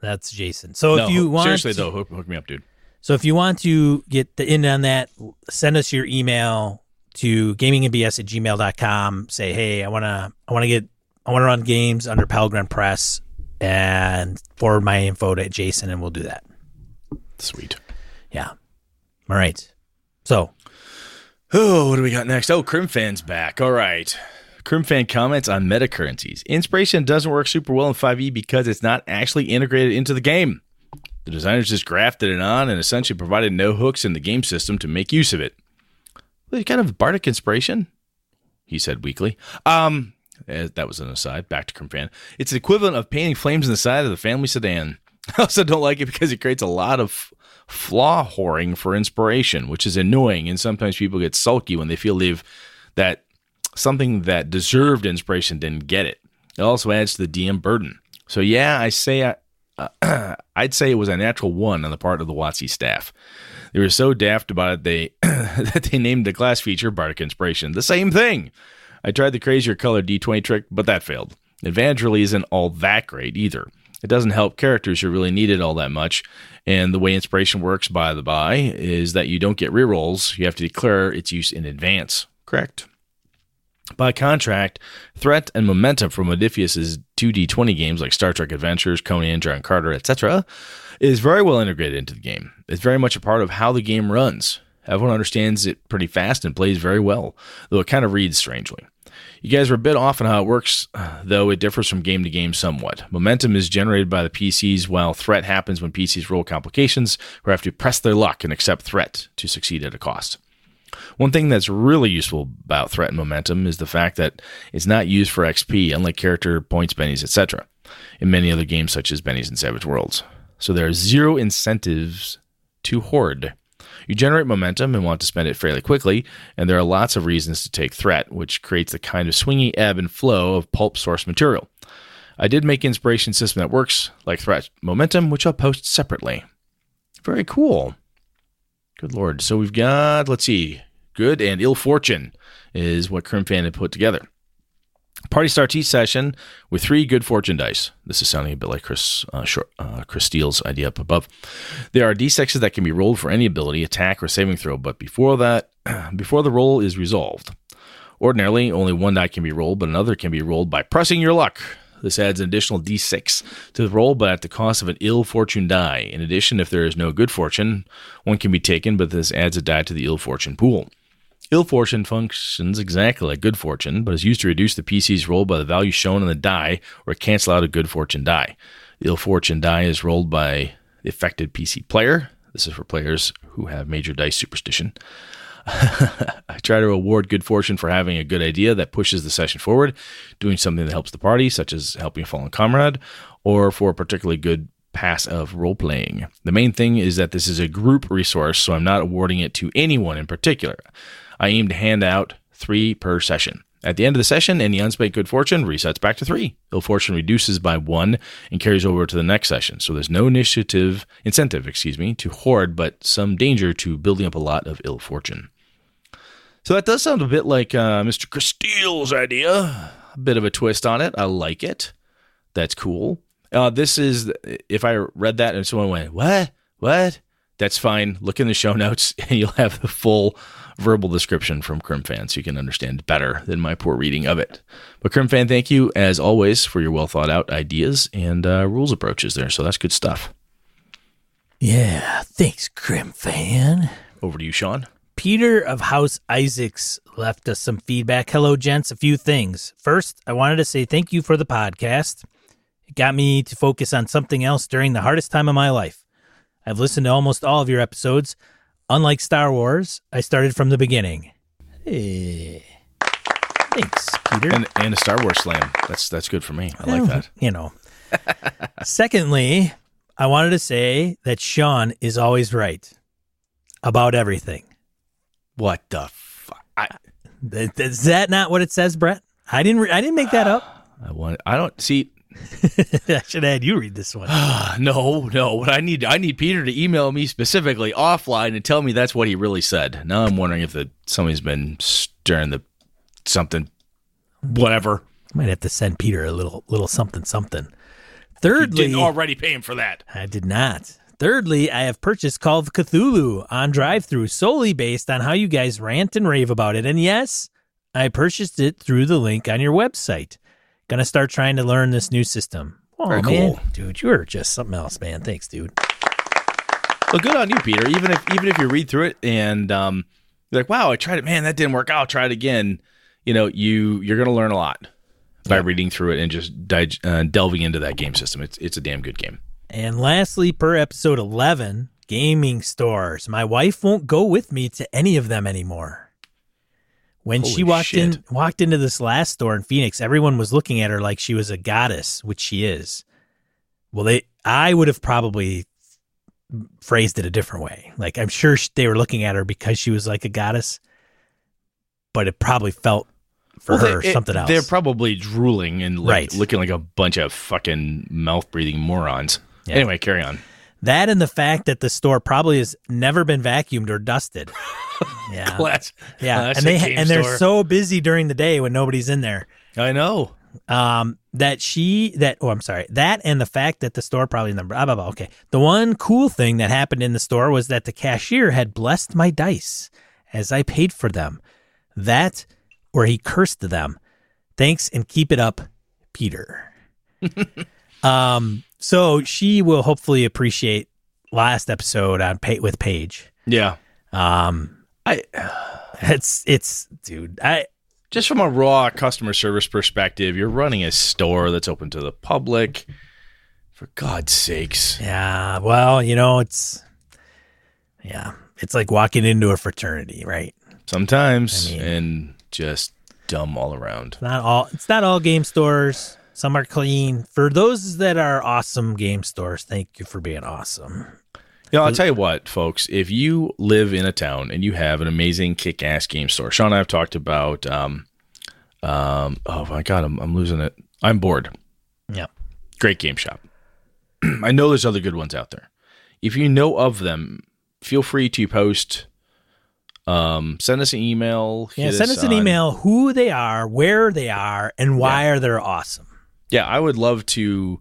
Speaker 1: That's Jason. So
Speaker 2: no,
Speaker 1: if you want
Speaker 2: seriously though, hook, hook me up, dude.
Speaker 1: So if you want to get the in on that, send us your email to gamingandbs at gmail.com. Say, hey, I want to, I want to get, I want to run games under Pelgrane Press and forward my info to Jason and we'll do that.
Speaker 2: Sweet.
Speaker 1: Yeah. All right. So
Speaker 2: Oh, what do we got next? Oh, Crimfan's back. All right. Crimfan comments on meta currencies. Inspiration doesn't work super well in 5e because it's not actually integrated into the game. The designers just grafted it on and essentially provided no hooks in the game system to make use of it. Well, kind of bardic inspiration, he said weakly. Um, eh, that was an aside. Back to Crimfan. It's the equivalent of painting flames in the side of the family sedan. (laughs) I also don't like it because it creates a lot of flaw whoring for inspiration, which is annoying. And sometimes people get sulky when they feel they've that something that deserved inspiration didn't get it. It also adds to the DM burden. So yeah, I say uh, (clears throat) I'd say it was a natural one on the part of the WotC staff. They were so daft about it they (clears throat) that they named the class feature Bardic Inspiration. The same thing. I tried the crazier color D20 trick, but that failed. Advantage really isn't all that great either. It doesn't help characters who really need it all that much. And the way inspiration works, by the by, is that you don't get rerolls. You have to declare its use in advance. Correct. By contract, threat and momentum from Modiphius's 2D20 games like Star Trek Adventures, Conan, John Carter, etc., is very well integrated into the game. It's very much a part of how the game runs. Everyone understands it pretty fast and plays very well, though it kind of reads strangely. You guys are a bit off on how it works, uh, though it differs from game to game somewhat. Momentum is generated by the PCs, while threat happens when PCs roll complications or have to press their luck and accept threat to succeed at a cost. One thing that's really useful about threat and momentum is the fact that it's not used for XP, unlike character points, bennies, etc., in many other games such as Bennies and Savage Worlds. So there are zero incentives to hoard. You generate momentum and want to spend it fairly quickly, and there are lots of reasons to take threat, which creates the kind of swingy ebb and flow of pulp source material. I did make inspiration system that works, like threat momentum, which I'll post separately. Very cool. Good lord. So we've got, let's see, good and ill fortune is what Crimfan had put together. Party starts each session with three good fortune dice. This is sounding a bit like Chris uh, short, uh, Chris Steele's idea up above. There are d6s that can be rolled for any ability, attack, or saving throw, but before that, (clears throat) before the roll is resolved. Ordinarily, only one die can be rolled, but another can be rolled by pressing your luck. This adds an additional d6 to the roll, but at the cost of an ill fortune die. In addition, if there is no good fortune, one can be taken, but this adds a die to the ill fortune pool. Ill fortune functions exactly like good fortune, but is used to reduce the PC's roll by the value shown on the die or cancel out a good fortune die. The ill fortune die is rolled by the affected PC player. This is for players who have major dice superstition. (laughs) I try to award good fortune for having a good idea that pushes the session forward, doing something that helps the party, such as helping a fallen comrade, or for a particularly good pass of role playing. The main thing is that this is a group resource, so I'm not awarding it to anyone in particular. I aim to hand out three per session. At the end of the session, any unspent good fortune resets back to three. Ill fortune reduces by one and carries over to the next session. So there's no initiative, incentive, excuse me, to hoard, but some danger to building up a lot of ill fortune. So that does sound a bit like uh, Mr. Castile's idea. A bit of a twist on it. I like it. That's cool. Uh, this is if I read that and someone went, "What? What?" That's fine. Look in the show notes, (laughs) and you'll have the full verbal description from Crimfan so you can understand better than my poor reading of it. But Crimfan, thank you as always for your well thought out ideas and uh, rules approaches there. So that's good stuff.
Speaker 1: Yeah, thanks, Crimfan.
Speaker 2: Over to you, Sean.
Speaker 1: Peter of House Isaacs left us some feedback. Hello, gents. A few things. First, I wanted to say thank you for the podcast. It got me to focus on something else during the hardest time of my life. I've listened to almost all of your episodes, Unlike Star Wars, I started from the beginning. Hey. Thanks, Peter.
Speaker 2: And, and a Star Wars slam. That's that's good for me. I like that.
Speaker 1: You know. (laughs) Secondly, I wanted to say that Sean is always right about everything.
Speaker 2: What the fuck?
Speaker 1: Is that not what it says, Brett? I didn't. Re- I didn't make that up. (sighs)
Speaker 2: I want. I don't see. (laughs)
Speaker 1: I should add you read this one. (sighs)
Speaker 2: no, no. What I need, I need Peter to email me specifically offline and tell me that's what he really said. Now I'm wondering if the somebody's been stirring the something, whatever.
Speaker 1: I Might have to send Peter a little, little something, something. Thirdly,
Speaker 2: you didn't already pay him for that.
Speaker 1: I did not. Thirdly, I have purchased Call of Cthulhu on DriveThru solely based on how you guys rant and rave about it. And yes, I purchased it through the link on your website. Gonna start trying to learn this new system. Oh
Speaker 2: Very
Speaker 1: man,
Speaker 2: cool.
Speaker 1: dude, you're just something else, man. Thanks, dude.
Speaker 2: Well, good on you, Peter. Even if even if you read through it and um, you're like, "Wow, I tried it, man, that didn't work. I'll try it again." You know, you you're going to learn a lot by reading through it and just dig- uh, delving into that game system. It's it's a damn good game.
Speaker 1: And lastly, per episode 11, gaming stores. My wife won't go with me to any of them anymore. When she walked
Speaker 2: shit.
Speaker 1: in walked into this last store in Phoenix, everyone was looking at her like she was a goddess, which she is. Well, they I would have probably phrased it a different way. Like I'm sure they were looking at her because she was like a goddess, but it probably felt for
Speaker 2: Well,
Speaker 1: her
Speaker 2: they- it-
Speaker 1: something else.
Speaker 2: They're probably drooling and like,
Speaker 1: Right.
Speaker 2: looking like a bunch of fucking mouth breathing morons.
Speaker 1: Yeah.
Speaker 2: Anyway, carry on.
Speaker 1: That and the fact that the store probably has never been vacuumed or dusted. (laughs) Yeah.
Speaker 2: Class-
Speaker 1: Yeah,
Speaker 2: classic
Speaker 1: and they and they're
Speaker 2: store.
Speaker 1: so busy during the day when nobody's in there.
Speaker 2: I know.
Speaker 1: Um, that she that oh I'm sorry that and the fact that the store probably number blah, blah, blah. okay. The one cool thing that happened in the store was that the cashier had blessed my dice as I paid for them. That or he cursed them. Thanks and keep it up, Peter. (laughs) um, so she will hopefully appreciate last episode on pay with Paige.
Speaker 2: Yeah.
Speaker 1: Um,
Speaker 2: I (sighs)
Speaker 1: it's it's dude. I
Speaker 2: just from a raw customer service perspective, you're running a store that's open to the public. For God's sakes.
Speaker 1: Yeah, well, you know, it's yeah, it's like walking into a fraternity, right?
Speaker 2: Sometimes
Speaker 1: I mean-
Speaker 2: and just dumb all around.
Speaker 1: Not all it's not all game stores. Some are clean. For those that are awesome game stores, thank you for being awesome.
Speaker 2: You know, I'll tell you what, folks. If you live in a town and you have an amazing kick-ass game store, Sean and I have talked about. Um, um, oh my God, I'm, I'm losing it. I'm bored.
Speaker 1: Yeah.
Speaker 2: Great game shop. (clears throat) I know there's other good ones out there. If you know of them, feel free to post. Um, send us an email.
Speaker 1: Yeah, send us an
Speaker 2: on-
Speaker 1: email who they are, where they are, and why are they awesome.
Speaker 2: Yeah, I would love to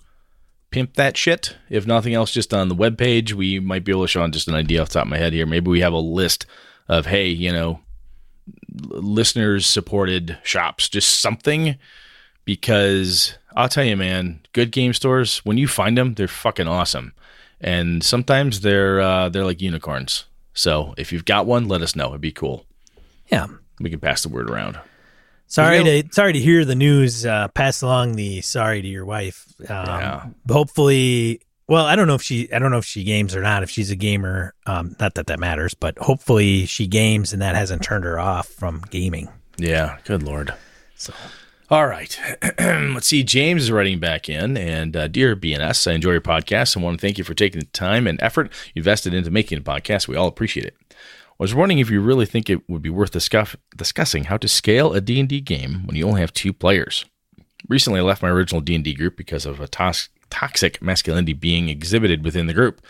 Speaker 2: pimp that shit. If nothing else, just on the web page, we might be able to show on just an idea off the top of my head here. Maybe we have a list of, hey, you know, listeners supported shops, just something. Because I'll tell you, man, good game stores, when you find them, they're fucking awesome. And sometimes they're uh, they're like unicorns. So if you've got one, let us know. It'd be cool.
Speaker 1: Yeah.
Speaker 2: We can pass the word around.
Speaker 1: Sorry to sorry to hear the news. Uh, pass along the sorry to your wife. Um,
Speaker 2: Yeah.
Speaker 1: Hopefully, well, I don't know if she I don't know if she games or not. If she's a gamer, um, not that that matters, but hopefully she games and that hasn't turned her off from gaming.
Speaker 2: Yeah, good lord.
Speaker 1: So
Speaker 2: All right. (clears throat) Let's see. James is writing back in. And uh, dear BNS, I enjoy your podcast and want to thank you for taking the time and effort you invested into making a podcast. We all appreciate it. I was wondering if you really think it would be worth discuss- discussing how to scale a D&D game when you only have two players. Recently, I left my original D&D group because of a toxic masculinity being exhibited within the group.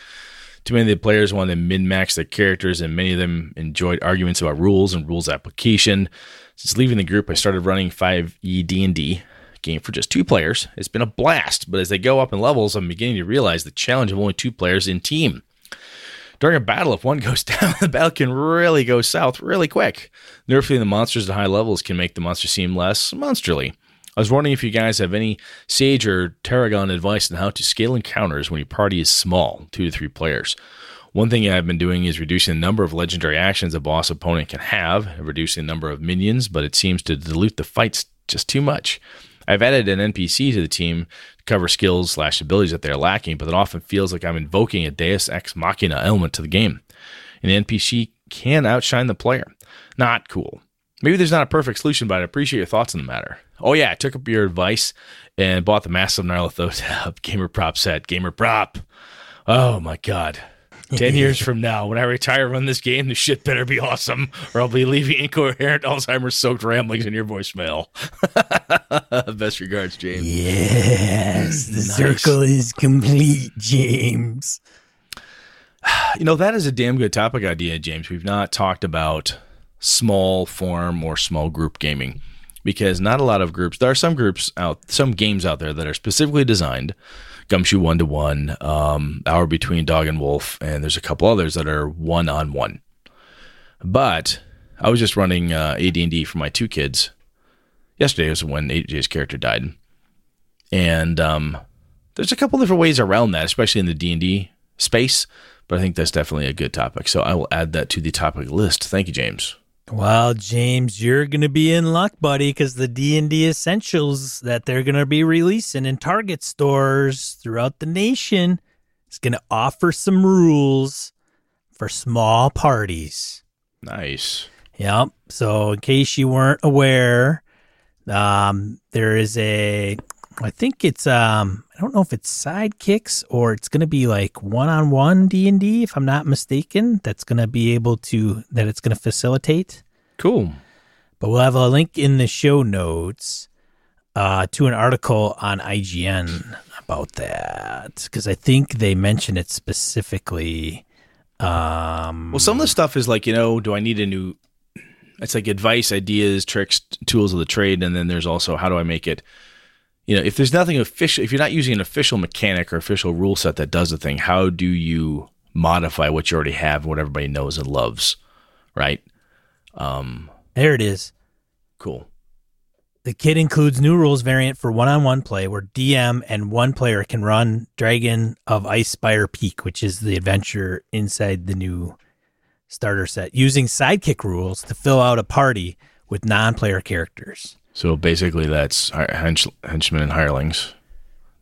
Speaker 2: Too many of the players wanted to min-max their characters, and many of them enjoyed arguments about rules and rules application. Since leaving the group, I started running 5e D&D game for just two players. It's been a blast, but as they go up in levels, I'm beginning to realize the challenge of only two players in team. During a battle, if one goes (laughs) down, the battle can really go south really quick. Nerfing the monsters at high levels can make the monster seem less monsterly. I was wondering if you guys have any Sage or Tarragon advice on how to scale encounters when your party is small, two to three players. One thing I've been doing is reducing the number of legendary actions a boss opponent can have, reducing the number of minions, but it seems to dilute the fights just too much. I've added an NPC to the team cover skills slash abilities that they're lacking, but it often feels like I'm invoking a Deus Ex Machina element to the game. An NPC can outshine the player. Not cool. Maybe there's not a perfect solution, but I appreciate your thoughts on the matter. Oh yeah, I took up your advice and bought the massive Nyarlathotep (laughs) Gamer Prop set. Gamer Prop. Oh my god. Ten (laughs) years from now, when I retire from this game, this shit better be awesome, or I'll be leaving incoherent Alzheimer's soaked ramblings in your voicemail. (laughs) Best regards, James.
Speaker 1: yes, the circle is complete, James. (sighs)
Speaker 2: You know, that is a damn good topic idea, James. We've not talked about small form or small group gaming because not a lot of groups, there are some groups out, some games out there that are specifically designed, Gumshoe one to one, Hour Between Dog and Wolf, and there's a couple others that are one on one. But I was just running uh, AD&D for my two kids. Yesterday was when AJ's character died, and um, there's a couple different ways around that, especially in the D&D space. But I think that's definitely a good topic, so I will add that to the topic list. Thank you, James.
Speaker 1: Well, James, you're going to be in luck, buddy, because the D&D essentials that they're going to be releasing in Target stores throughout the nation is going to offer some rules for small parties.
Speaker 2: Nice.
Speaker 1: Yep. So, in case you weren't aware, um, there is a, I think it's, um, I don't know if it's sidekicks or it's going to be like one-on-one D and D, if I'm not mistaken. That's going to be able to that it's going to facilitate.
Speaker 2: Cool.
Speaker 1: But we'll have a link in the show notes uh, to an article on IGN about that because I think they mention it specifically. Um,
Speaker 2: Well, some of the stuff is like, you know, do I need a new? It's like advice, ideas, tricks, tools of the trade, and then there's also how do I make it. You know, if there's nothing official, if you're not using an official mechanic or official rule set that does the thing, how do you modify what you already have, and what everybody knows and loves, right? Um,
Speaker 1: there it is.
Speaker 2: cool.
Speaker 1: The kit includes new rules variant for one-on-one play where DM and one player can run Dragon of Icespire Peak, which is the adventure inside the new starter set, using sidekick rules to fill out a party with non-player characters.
Speaker 2: So basically, that's hench, henchmen and hirelings.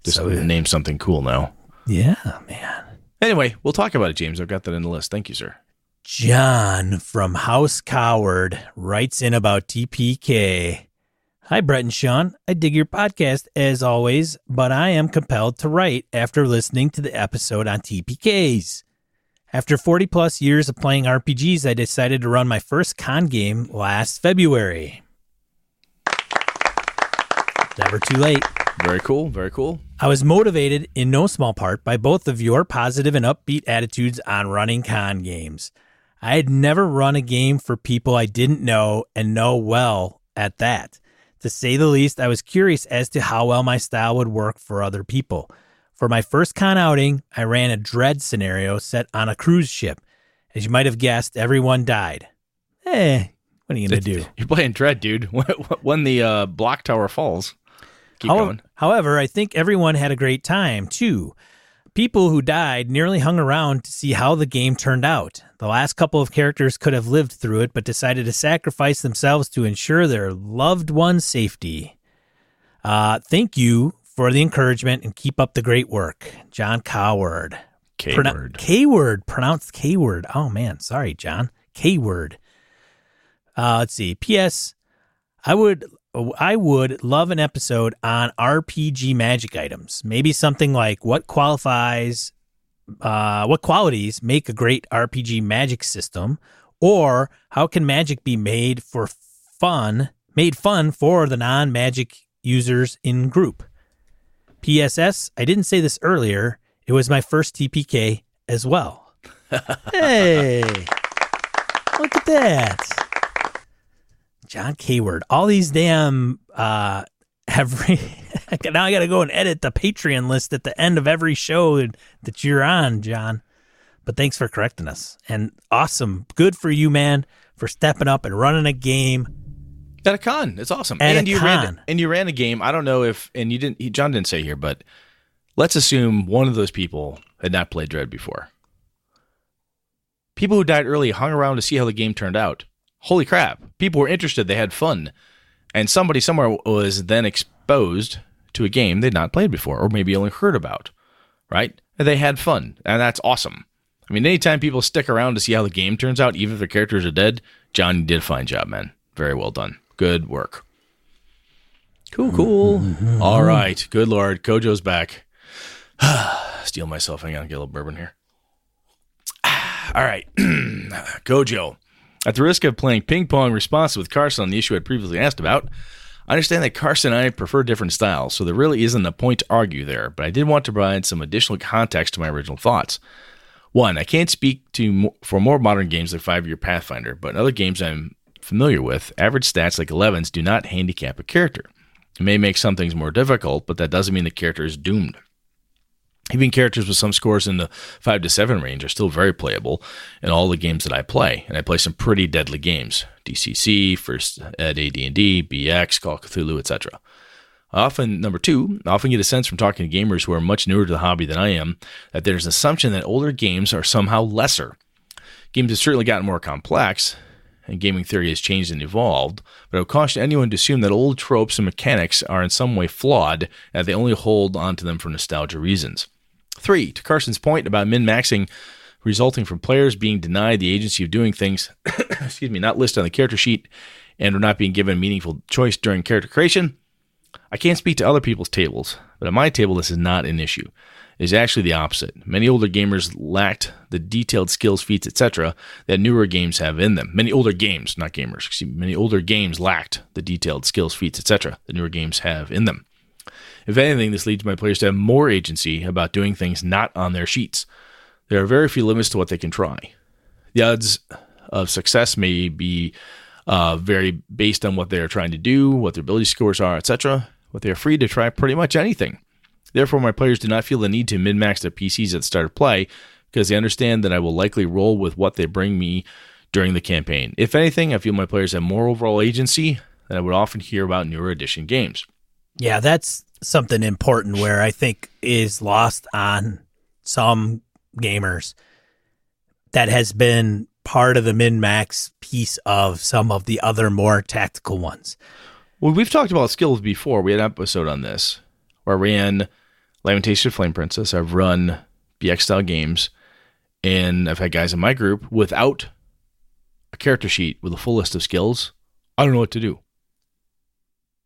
Speaker 2: Just
Speaker 1: So-
Speaker 2: name something cool now.
Speaker 1: Yeah, man.
Speaker 2: Anyway, we'll talk about it, James. I've got that in the list. Thank you, sir.
Speaker 1: John from House Coward writes in about TPK. Hi, Brett and Sean. I dig your podcast as always, but I am compelled to write after listening to the episode on TPKs. After 40 plus years of playing RPGs, I decided to run my first con game last February. Never too late.
Speaker 2: Very cool. Very cool.
Speaker 1: I was motivated in no small part by both of your positive and upbeat attitudes on running con games. I had never run a game for people I didn't know and know well at that. To say the least, I was curious as to how well my style would work for other people. For my first con outing, I ran a dread scenario set on a cruise ship. As you might have guessed, everyone died. Eh, what are you going to do? (laughs)
Speaker 2: You're playing Dread, dude. (laughs) When the uh, block tower falls. Keep
Speaker 1: How-
Speaker 2: going.
Speaker 1: However, I think everyone had a great time too. People who died nearly hung around to see how the game turned out. The last couple of characters could have lived through it, but decided to sacrifice themselves to ensure their loved one's safety. Uh, thank you for the encouragement and keep up the great work. John Coward.
Speaker 2: K word.
Speaker 1: K word, pronounced K word. Oh man, sorry, John. K word. Uh, let's see. P.S. I would I would love an episode on RPG magic items. Maybe something like what qualifies uh, what qualities make a great RPG magic system, or how can magic be made for fun, made fun for the non-magic users in group. PSS, I didn't say this earlier. It was my first TPK as well. (laughs) hey, look at that. John Kayward. All these damn uh (laughs) every (laughs) now I gotta go and edit the Patreon list at the end of every show that you're on, John. But thanks for correcting us. And awesome. Good for you, man, for stepping up and running a game.
Speaker 2: At a con. It's awesome.
Speaker 1: At a
Speaker 2: and you ran
Speaker 1: con.
Speaker 2: and you ran a game. I don't know if and you didn't John didn't say here, but let's assume one of those people had not played Dread before. People who died early hung around to see how the game turned out. Holy crap. People were interested, they had fun. And somebody somewhere was then exposed to a game they'd not played before, or maybe only heard about. Right? And they had fun. And that's awesome. I mean, anytime people stick around to see how the game turns out, even if their characters are dead, John, did a fine job, man. Very well done. Good work. Cool, cool. (laughs) All right. Good Lord. Kojo's back. (sighs) Steel myself. Hang on. Get a little bourbon here. (sighs) All right. (clears throat) Kojo. At the risk of playing ping pong responsive with Carson on the issue I'd previously asked about, I understand that Carson and I prefer different styles, so there really isn't a point to argue there, but I did want to provide some additional context to my original thoughts. One, I can't speak to for more modern games like Five Year Pathfinder, but in other games I'm familiar with, average stats like 11s do not handicap a character. It may make some things more difficult, but that doesn't mean the character is doomed. Even characters with some scores in the five to seven range are still very playable in all the games that I play, and I play some pretty deadly games: DCC, First Ed, AD&D, BX, Call of Cthulhu, etc. Often, number two, I often get a sense from talking to gamers who are much newer to the hobby than I am that there's an assumption that older games are somehow lesser. Games have certainly gotten more complex, and gaming theory has changed and evolved, but I would caution anyone to assume that old tropes and mechanics are in some way flawed and that they only hold onto them for nostalgia reasons. Three, to Carson's point about min maxing resulting from players being denied the agency of doing things, (coughs) excuse me, not listed on the character sheet and are not being given meaningful choice during character creation. I can't speak to other people's tables, but at my table, this is not an issue. It is actually the opposite. Many older gamers lacked the detailed skills, feats, etc., that newer games have in them. Many older games, not gamers, excuse me, many older games lacked the detailed skills, feats, etc., that newer games have in them. If anything, this leads my players to have more agency about doing things not on their sheets. There are very few limits to what they can try. The odds of success may be uh, vary based on what they are trying to do, what their ability scores are, etc. But they are free to try pretty much anything. Therefore, my players do not feel the need to min max their PCs at the start of play because they understand that I will likely roll with what they bring me during the campaign. If anything, I feel my players have more overall agency than I would often hear about newer edition games.
Speaker 1: Yeah, that's something important where I think is lost on some gamers that has been part of the min max piece of some of the other more tactical ones.
Speaker 2: Well, we've talked about skills before. We had an episode on this where I ran Lamentation of Flame Princess. I've run BX style games, and I've had guys in my group without a character sheet with a full list of skills. I don't know what to do.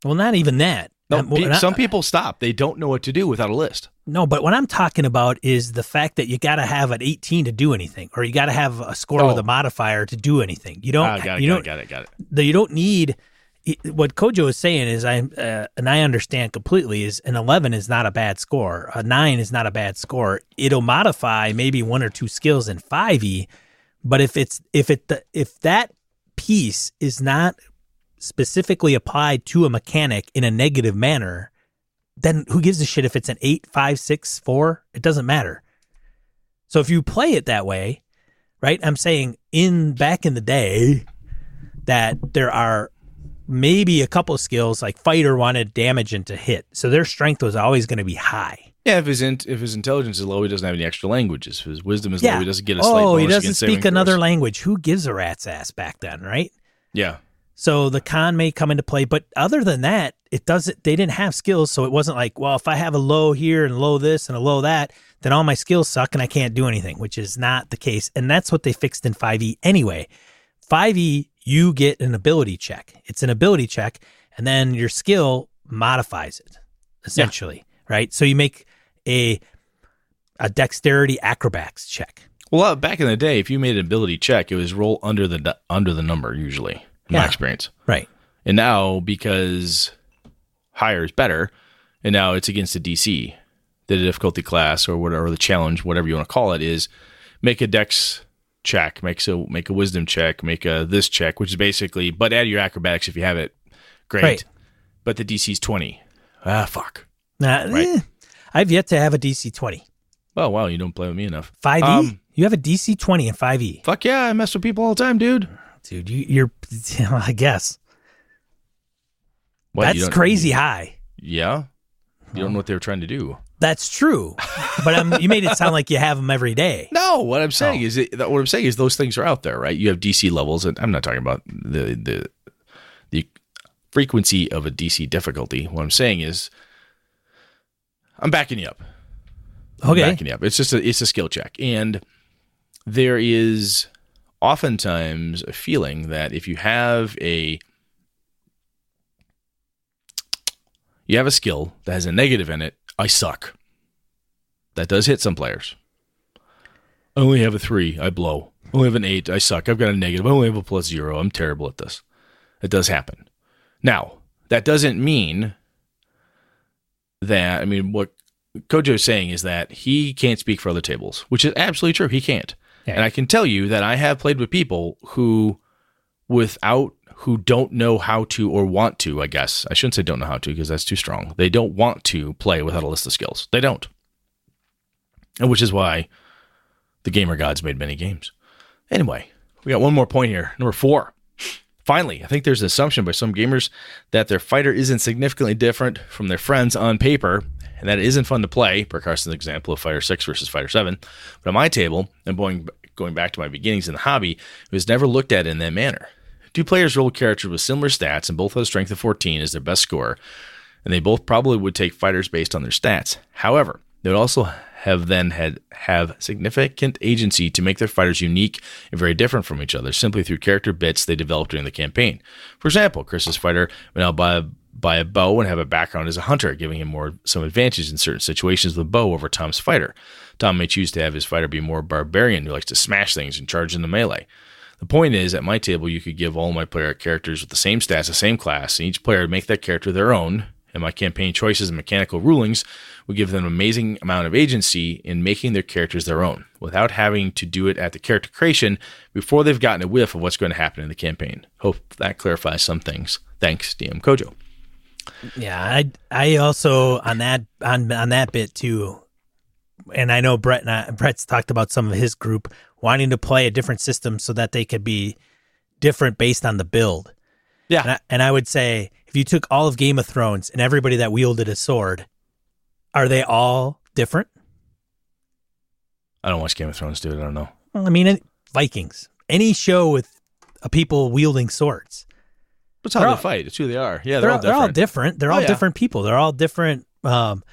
Speaker 1: Well, not even that.
Speaker 2: No, pe-
Speaker 1: I-
Speaker 2: some people stop. They don't know what to do without a list.
Speaker 1: No, but what I'm talking about is the fact that you got to have an 18 to do anything, or you got to have a score with
Speaker 2: Oh.
Speaker 1: a modifier to do anything. You don't.
Speaker 2: Ah, got it,
Speaker 1: you
Speaker 2: got
Speaker 1: don't.
Speaker 2: it, got it, got it.
Speaker 1: the- you don't need what Kojo is saying is I uh, and I understand completely is an 11 is not a bad score. A 9 is not a bad score. It'll modify maybe one or two skills in 5e, but if it's if it if that piece is not specifically applied to a mechanic in a negative manner, then who gives a shit if it's an 8, 5, 6, 4? It doesn't matter. So if you play it that way, right? I'm saying in back in the day that there are maybe a couple of skills like fighter wanted damage into hit. So their strength was always going to be high.
Speaker 2: Yeah, if his int- if his intelligence is low, he doesn't have any extra languages. If his wisdom is
Speaker 1: Yeah.
Speaker 2: low, he doesn't get a slight
Speaker 1: oh, he doesn't speak another language. Who gives a rat's ass back then, right?
Speaker 2: Yeah,
Speaker 1: So the con may come into play, but other than that, it doesn't. They didn't have skills, so it wasn't like, well, if I have a low here and low this and a low that, then all my skills suck and I can't do anything, which is not the case. And that's what they fixed in 5e anyway. 5e, you get an ability check. It's an ability check, and then your skill modifies it, essentially, right? So you make a a dexterity acrobats check.
Speaker 2: Well, uh, back in the day, if you made an ability check, it was roll under the under the number usually. In my experience,
Speaker 1: Right.
Speaker 2: and now because higher is better, and now it's against a DC, the difficulty class or whatever the challenge, whatever you want to call it, is make a dex check, make so make a wisdom check, make a this check, which is basically but add your acrobatics if you have it, great.
Speaker 1: Right.
Speaker 2: But the DC's twenty. Ah, fuck.
Speaker 1: Now,
Speaker 2: Right.
Speaker 1: eh, I've yet to have a DC 20.
Speaker 2: Oh wow, you don't play with me enough.
Speaker 1: 5e?
Speaker 2: Um,
Speaker 1: you have a DC 20 and 5e.
Speaker 2: Fuck yeah, I mess with people all the time, dude.
Speaker 1: Dude, you, you're, (laughs) I guess.
Speaker 2: What,
Speaker 1: That's crazy high.
Speaker 2: Yeah, you don't know what they were trying to do.
Speaker 1: That's true. but um, you made it sound like you have them every day. (laughs)
Speaker 2: No, what I'm saying
Speaker 1: Oh.
Speaker 2: is it, that what I'm saying is those things are out there, right? You have DC levels, and I'm not talking about the the the frequency of a DC difficulty. What I'm saying is, I'm backing you up. Okay, I'm
Speaker 1: Okay.
Speaker 2: backing you up. It's just a it's a skill check, and there is oftentimes a feeling that if you have a you have a skill that has a negative in it, I suck. That does hit some players. I only have a three, I blow. I only have an eight, I suck. I've got a negative. I only have a plus zero. I'm terrible at this. It does happen. Now, that doesn't mean that I mean what Kojo is saying is that he can't speak for other tables, which is absolutely true. He can't.
Speaker 1: Yeah.
Speaker 2: And I can tell you that I have played with people who without who don't know how to or want to, I guess. I shouldn't say don't know how to because that's too strong. They don't want to play without a list of skills. They don't. and which is why the gamer gods made many games. Anyway, we got one more point here. Number four. Finally, I think there's an assumption by some gamers that their fighter isn't significantly different from their friends on paper, and that it isn't fun to play, per Carson's example of Fighter 6 versus Fighter 7. But on my table, and going, going back to my beginnings in the hobby, it was never looked at in that manner. Two players roll characters with similar stats, and both have a strength of 14 as their best score, and they both probably would take fighters based on their stats. However, they would also have then had have significant agency to make their fighters unique and very different from each other simply through character bits they developed during the campaign. For example, Chris's fighter would now buy a, buy a bow and have a background as a hunter, giving him more some advantages in certain situations with a bow over Tom's fighter. Tom may choose to have his fighter be more barbarian who likes to smash things and charge in the melee. The point is, at my table, you could give all my player characters with the same stats, the same class, and each player would make that character their own, and my campaign choices and mechanical rulings would give them an amazing amount of agency in making their characters their own without having to do it at the character creation before they've gotten a whiff of what's going to happen in the campaign. Hope that clarifies some things. Thanks, DM Kojo.
Speaker 1: Yeah, I I also on that on on that bit too, and I know Brett and I, Brett's talked about some of his group wanting to play a different system so that they could be different based on the build.
Speaker 2: Yeah,
Speaker 1: and I, and I would say if you took all of Game of Thrones and everybody that wielded a sword, are they all different?
Speaker 2: I don't watch Game of Thrones, dude. I don't know.
Speaker 1: Well, I mean, Vikings, any show with a people wielding swords.
Speaker 2: That's how
Speaker 1: They're
Speaker 2: they
Speaker 1: all-
Speaker 2: fight. It's who they are. Yeah,
Speaker 1: They're,
Speaker 2: they're,
Speaker 1: all,
Speaker 2: all
Speaker 1: they're all
Speaker 2: different.
Speaker 1: different. They're
Speaker 2: Oh,
Speaker 1: all
Speaker 2: yeah.
Speaker 1: different people. They're all different. Um,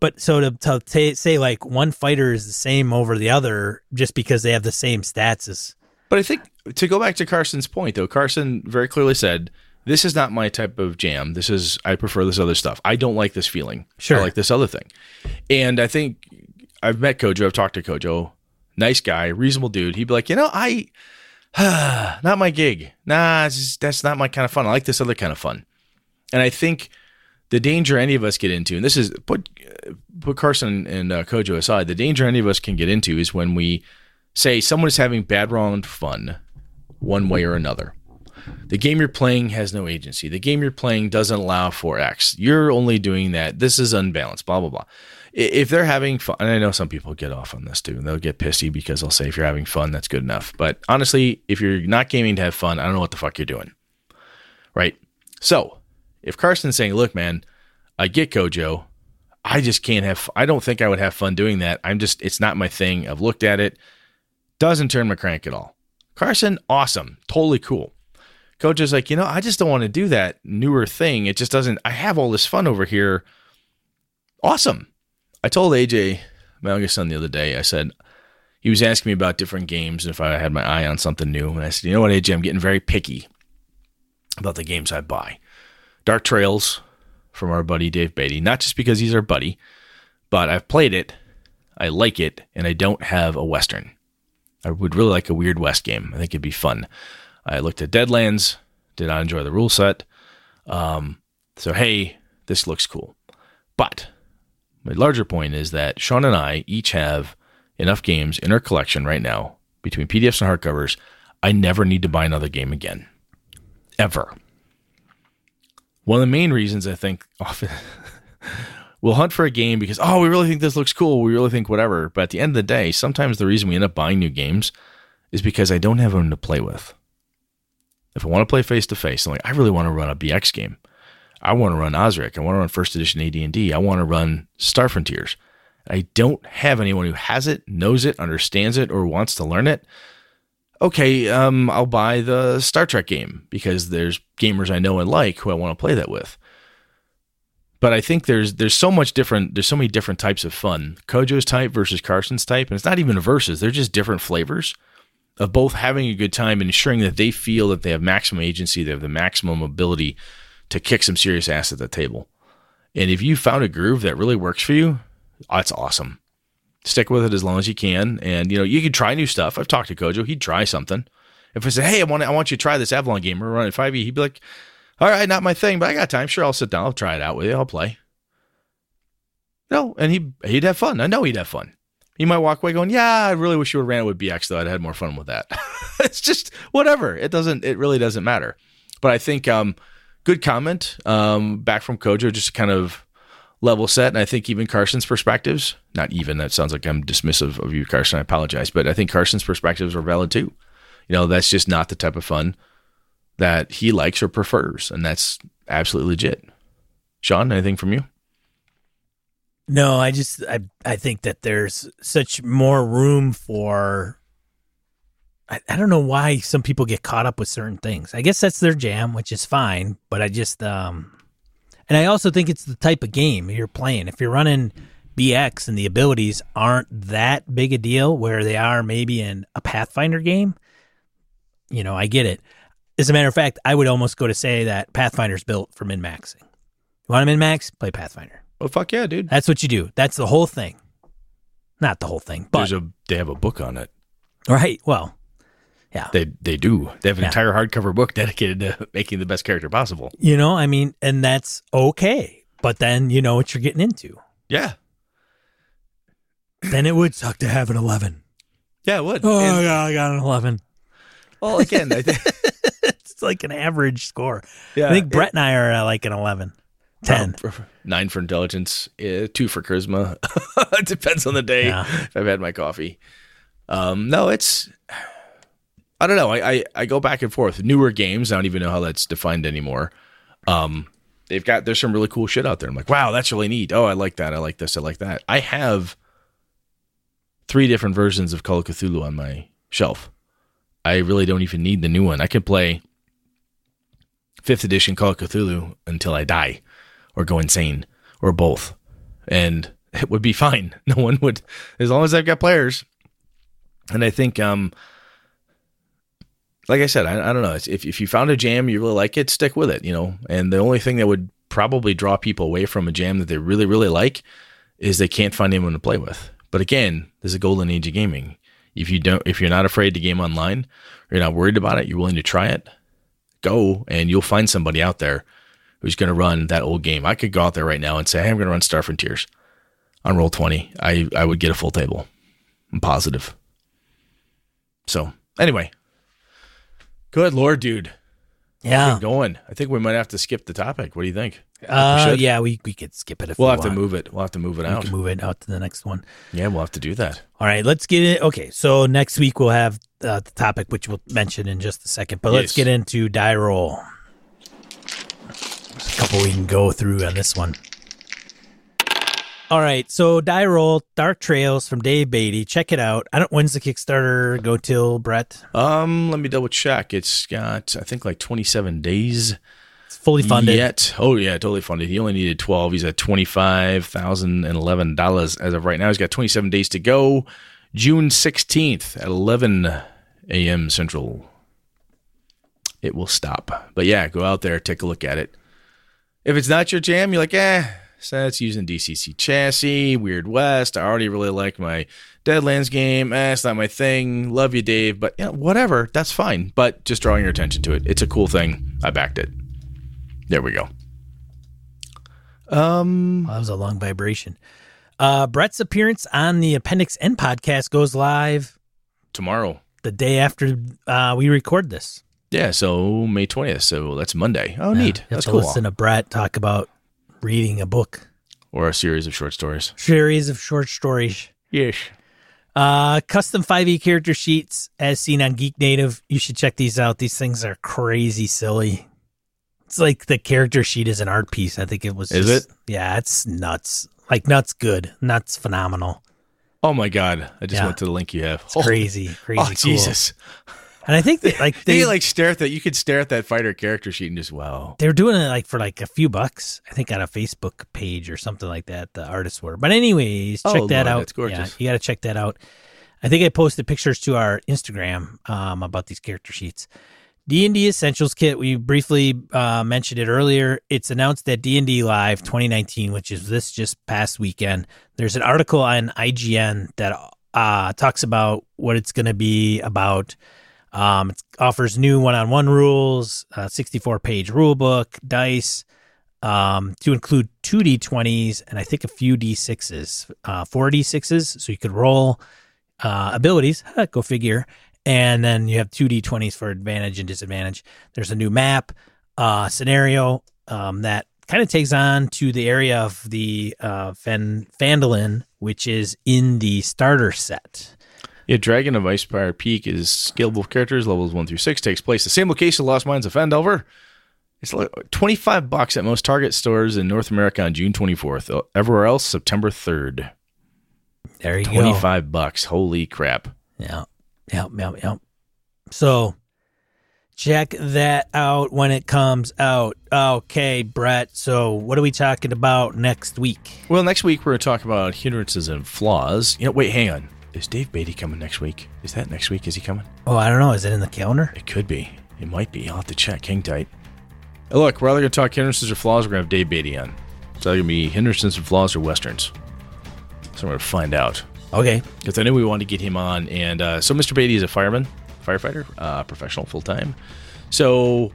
Speaker 1: but so to, to ta say like one fighter is the same over the other just because they have the same stats is
Speaker 2: But I think to go back to Carson's point, though, Carson very clearly said, "This is not my type of jam. This is I prefer this other stuff. I don't like this feeling.
Speaker 1: Sure.
Speaker 2: I like this other thing." And I think I've met Kojo. I've talked to Kojo. Nice guy, reasonable dude. He'd be like, you know, I (sighs) not my gig. Nah, just- that's not my kind of fun. I like this other kind of fun. And I think the danger any of us get into, and this is put put Carson and uh, Kojo aside, the danger any of us can get into is when we say someone is having bad wrong fun one way or another. The game you're playing has no agency. The game you're playing doesn't allow for X. You're only doing that. This is unbalanced, blah, blah, blah. If they're having fun, and I know some people get off on this too, and they'll get pissy because they'll say, if you're having fun, that's good enough. But honestly, if you're not gaming to have fun, I don't know what the fuck you're doing. Right? So, if Carson's saying, look, man, I get Kojo. I just can't have, I don't think I would have fun doing that. I'm just, it's not my thing. I've looked at it. Doesn't turn my crank at all. Carson, awesome. Totally cool. Is like, you know, I just don't want to do that newer thing. It just doesn't, I have all this fun over here. Awesome. I told AJ, my youngest son, the other day, I said, he was asking me about different games and if I had my eye on something new. And I said, you know what, AJ, I'm getting very picky about the games I buy. Dark Trails from our buddy Dave Beatty, not just because he's our buddy, but I've played it, I like it, and I don't have a Western. I would really like a Weird West game. I think it'd be fun. I looked at Deadlands, did not enjoy the rule set. Um, so, hey, this looks cool. But my larger point is that Sean and I each have enough games in our collection right now between PDFs and hardcovers. I never need to buy another game again. Ever. One of the main reasons I think often (laughs) we'll hunt for a game because, oh, we really think this looks cool. We really think whatever. But at the end of the day, sometimes the reason we end up buying new games is because I don't have them to play with. If I want to play face to face, I'm like, I really want to run a BX game. I want to run Osric. I want to run first edition AD&D. I want to run Star Frontiers. I don't have anyone who has it, knows it, understands it, or wants to learn it. Okay, um, I'll buy the Star Trek game because there's gamers I know and like who I want to play that with. But I think there's there's so much different there's so many different types of fun. Kojo's type versus Carson's type, and it's not even versus, they're just different flavors of both having a good time and ensuring that they feel that they have maximum agency, they have the maximum ability to kick some serious ass at the table. And if you found a groove that really works for you, that's awesome. Stick with it as long as you can. And you know, you can try new stuff. I've talked to Kojo, he'd try something. If I say, Hey, I want I want you to try this Avalon game, we're running 5e, he'd be like, All right, not my thing, but I got time. Sure, I'll sit down, I'll try it out with you, I'll play. No, and he he'd have fun. I know he'd have fun. He might walk away going, "Yeah, I really wish you would ran it with BX though. I'd had more fun with that." (laughs) it's just whatever. It doesn't. It really doesn't matter. But I think um, good comment um, back from Kojo, just kind of level set. And I think even Carson's perspectives, not even, that sounds like I'm dismissive of you, Carson. I apologize. But I think Carson's perspectives are valid too. You know, that's just not the type of fun that he likes or prefers. And that's absolutely legit. Sean, anything from you?
Speaker 1: No, I just I I think that there's such more room for I, I don't know why some people get caught up with certain things. I guess that's their jam, which is fine, but I just um and I also think it's the type of game you're playing. If you're running BX and the abilities aren't that big a deal where they are maybe in a Pathfinder game, you know, I get it. As a matter of fact, I would almost go to say that Pathfinder's built for min maxing. You want to min max? Play Pathfinder.
Speaker 2: Oh fuck yeah, dude!
Speaker 1: That's what you do. That's the whole thing. Not the whole thing, but
Speaker 2: There's a they have a book on it.
Speaker 1: right. Well, yeah.
Speaker 2: They they do. They have an
Speaker 1: Yeah.
Speaker 2: entire hardcover book dedicated to making the best character possible.
Speaker 1: You know, I mean, and that's okay. But then you know what you're getting into.
Speaker 2: Yeah,
Speaker 1: Then it would suck to have an 11.
Speaker 2: yeah, it would.
Speaker 1: Oh,
Speaker 2: And-
Speaker 1: yeah, I got an 11.
Speaker 2: well, again, I think (laughs)
Speaker 1: It's like an average score.
Speaker 2: yeah,
Speaker 1: I think Brett and I are like an 11, 10.
Speaker 2: Um, (laughs) nine for intelligence, uh, two for charisma. (laughs) it depends on the day.
Speaker 1: Yeah.
Speaker 2: I've had my coffee. Um, no, it's. I don't know. I, I I go back and forth. Newer games. I don't even know how that's defined anymore. Um, they've got there's some really cool shit out there. I'm like, wow, that's really neat. Oh, I like that. I like this. I like that. I have three different versions of Call of Cthulhu on my shelf. I really don't even need the new one. I can play fifth edition Call of Cthulhu until I die or go insane or both. And (laughs) it would be fine. (laughs) No one would, as long as I've got players. And I think, um, like I said, I, I don't know. If, if you found a jam, you really like it, stick with it, you know. And the only thing that would probably draw people away from a jam that they really, really like is they can't find anyone to play with. But again, there's a golden age of gaming. If you don't, if you're not afraid to game online, you're not worried about it, you're willing to try it, go and you'll find somebody out there who's going to run that old game. I could go out there right now and say, hey, I'm going to run Star Frontiers on roll 20. I, I would get a full table. I'm positive. So anyway, good Lord, dude.
Speaker 1: Yeah.
Speaker 2: Going. I think we might have to skip the topic. What do you think?
Speaker 1: Uh,
Speaker 2: should.
Speaker 1: yeah, we, we could skip it if
Speaker 2: We'll
Speaker 1: we
Speaker 2: have to move it. We'll have to move it
Speaker 1: We
Speaker 2: out.
Speaker 1: can move it out to the next one.
Speaker 2: Yeah, we'll have to do that.
Speaker 1: All right, let's get it. Okay, so next week we'll have uh, the topic, which we'll mention in just a second. But let's get into die roll. There's a couple we can go through on this one. All right, so die roll, Dark Trails from Dave Beatty. Check it out. I don't. When's the Kickstarter go till, Brett?
Speaker 2: Um, let me double check. It's got I think like 27 days
Speaker 1: It's fully funded.
Speaker 2: yet. Oh yeah, totally funded. He only needed 12. He's at 25,011 dollars as of right now. He's got 27 days to go. June 16th at 11 a.m. Central. It will stop. But yeah, go out there, take a look at it. If it's not your jam, you're like, eh, so it's using DCC chassis, Weird West. I already really like my Deadlands game. Eh, it's not my thing. Love you, Dave. But you know, whatever, that's fine. But just drawing your attention to it. It's a cool thing. I backed it. There we go. Um,
Speaker 1: Well, that was a long vibration. Uh, Brett's appearance on the Appendix N podcast goes live
Speaker 2: tomorrow.
Speaker 1: the day after uh, we record this.
Speaker 2: Yeah, so May 20th. So that's Monday. Oh,
Speaker 1: Yeah,
Speaker 2: neat. That's cool.
Speaker 1: listen to Brett talk about reading a book,
Speaker 2: Or a series of short stories.
Speaker 1: series of short stories.
Speaker 2: Yes.
Speaker 1: Uh, custom 5e character sheets as seen on Geek Native. You should check these out. These things are crazy silly. It's like the character sheet is an art piece. I think it was.
Speaker 2: Is
Speaker 1: just-
Speaker 2: it?
Speaker 1: Yeah, it's nuts. Like nuts good. Nuts phenomenal.
Speaker 2: Oh my God! I just
Speaker 1: Yeah.
Speaker 2: went to the link you have.
Speaker 1: It's crazy, crazy
Speaker 2: Oh
Speaker 1: cool.
Speaker 2: Jesus!
Speaker 1: And I think that like (laughs)
Speaker 2: They
Speaker 1: they
Speaker 2: like stare at that. You could stare at that fighter character sheet and just wow.
Speaker 1: they were doing it like for like a few bucks. I think on a Facebook page or something like that. The artists were. But anyways, check
Speaker 2: Oh,
Speaker 1: that
Speaker 2: Lord,
Speaker 1: out.
Speaker 2: that's gorgeous.
Speaker 1: Yeah, you got to check that out. I think I posted pictures to our Instagram um, about these character sheets. D and D Essentials Kit. We briefly uh, mentioned it earlier. It's announced at D and D Live 2019, which is this just past weekend. There's an article on IGN that uh, talks about what it's going to be about. Um, it offers new one-on-one rules, a 64-page rule book, dice, um, to include two d20s and I think a few d6s, uh, four d6s, so you could roll uh, abilities. (laughs) Go figure. And then you have two d20s for advantage and disadvantage. There's a new map uh, scenario um, that kind of takes on to the area of the uh, Fan- Phandalin, which is in the starter set.
Speaker 2: Yeah, Dragon of Icespire Peak is scalable characters, levels one through six, takes place the same location, Lost Mines of Phandelver. It's like twenty five bucks at most Target stores in North America on June twenty fourth. Everywhere else, September third.
Speaker 1: There you
Speaker 2: Twenty
Speaker 1: go.
Speaker 2: five bucks. Holy crap!
Speaker 1: Yeah. Yep. Yep. Yep. So check that out when it comes out. Okay, Brett. So what are we talking about next week?
Speaker 2: Well, next week we're going to talk about hindrances and flaws. You know, wait, hang on. Is Dave Beatty coming next week? Is that next week? Is he coming?
Speaker 1: Oh, I don't know. Is it in the calendar?
Speaker 2: It could be. It might be. I'll have to check. Hang tight. Hey, look, we're either going to talk hindrances or flaws. We're going to have Dave Beatty on. It's either going to be hindrances and flaws or westerns. So we're going to find out.
Speaker 1: Okay.
Speaker 2: Because I knew we wanted to get him on. And uh, so Mr. Beatty is a fireman, firefighter, uh, professional, full time. So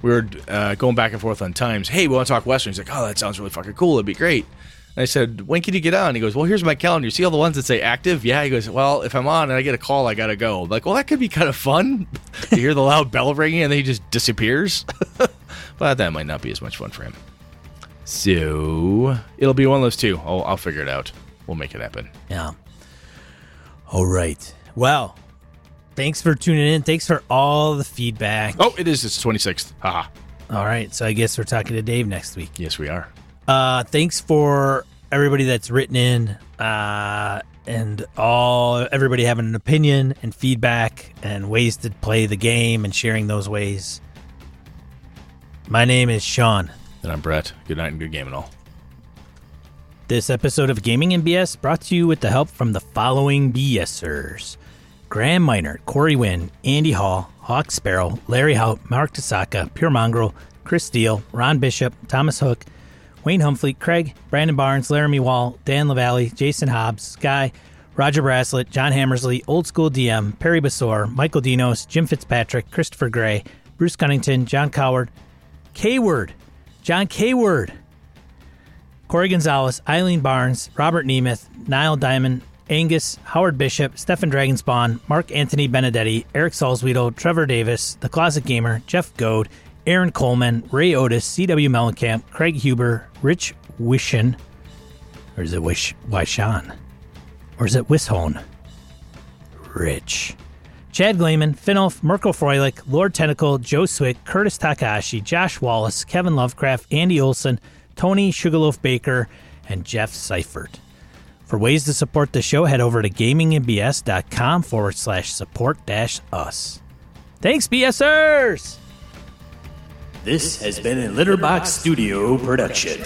Speaker 2: we were uh, going back and forth on times. Hey, we want to talk westerns. He's like, oh, that sounds really fucking cool. It'd be great. And I said, when can you get on? He goes, well, here's my calendar. You see all the ones that say active? Yeah. He goes, well, if I'm on and I get a call, I got to go. I'm like, well, that could be kind of fun (laughs) to hear the loud bell ringing and then he just disappears. (laughs) but that might not be as much fun for him. So it'll be one of those two. I'll, I'll figure it out. We'll make it happen.
Speaker 1: Yeah. All right. Well, thanks for tuning in. Thanks for all the feedback.
Speaker 2: Oh, it is. It's 26th. Haha.
Speaker 1: All right. So I guess we're talking to Dave next week.
Speaker 2: Yes, we are.
Speaker 1: Uh, thanks for everybody that's written in, uh, and all everybody having an opinion and feedback and ways to play the game and sharing those ways. My name is Sean.
Speaker 2: And I'm Brett. Good night and good game and all.
Speaker 1: This episode of Gaming and BS brought to you with the help from the following BSers Graham Miner, Corey Wynn, Andy Hall, Hawk Sparrow, Larry Hout, Mark Tasaka, Pure Mongrel, Chris Steele, Ron Bishop, Thomas Hook, Wayne Humphrey, Craig, Brandon Barnes, Laramie Wall, Dan LaValle, Jason Hobbs, Guy, Roger Braslett, John Hammersley, Old School DM, Perry Basor, Michael Dinos, Jim Fitzpatrick, Christopher Gray, Bruce Cunnington, John Coward, K-Word, John K-Word, Corey Gonzalez, Eileen Barnes, Robert Nemeth, Niall Diamond, Angus, Howard Bishop, Stefan Dragonspawn, Mark Anthony Benedetti, Eric Salzweedle, Trevor Davis, The Closet Gamer, Jeff Goad, Aaron Coleman, Ray Otis, C.W. Mellencamp, Craig Huber, Rich Wishen, or is it Wish Wishan? Or is it Wishone? Rich. Chad Gleeman, Finolf, Merkel Froelich, Lord Tentacle, Joe Swick, Curtis Takahashi, Josh Wallace, Kevin Lovecraft, Andy Olson, Tony Sugarloaf Baker, and Jeff Seifert. For ways to support the show, head over to gamingandbs.com forward slash support dash us. Thanks, BSers!
Speaker 4: This has been a Litterbox Studio production.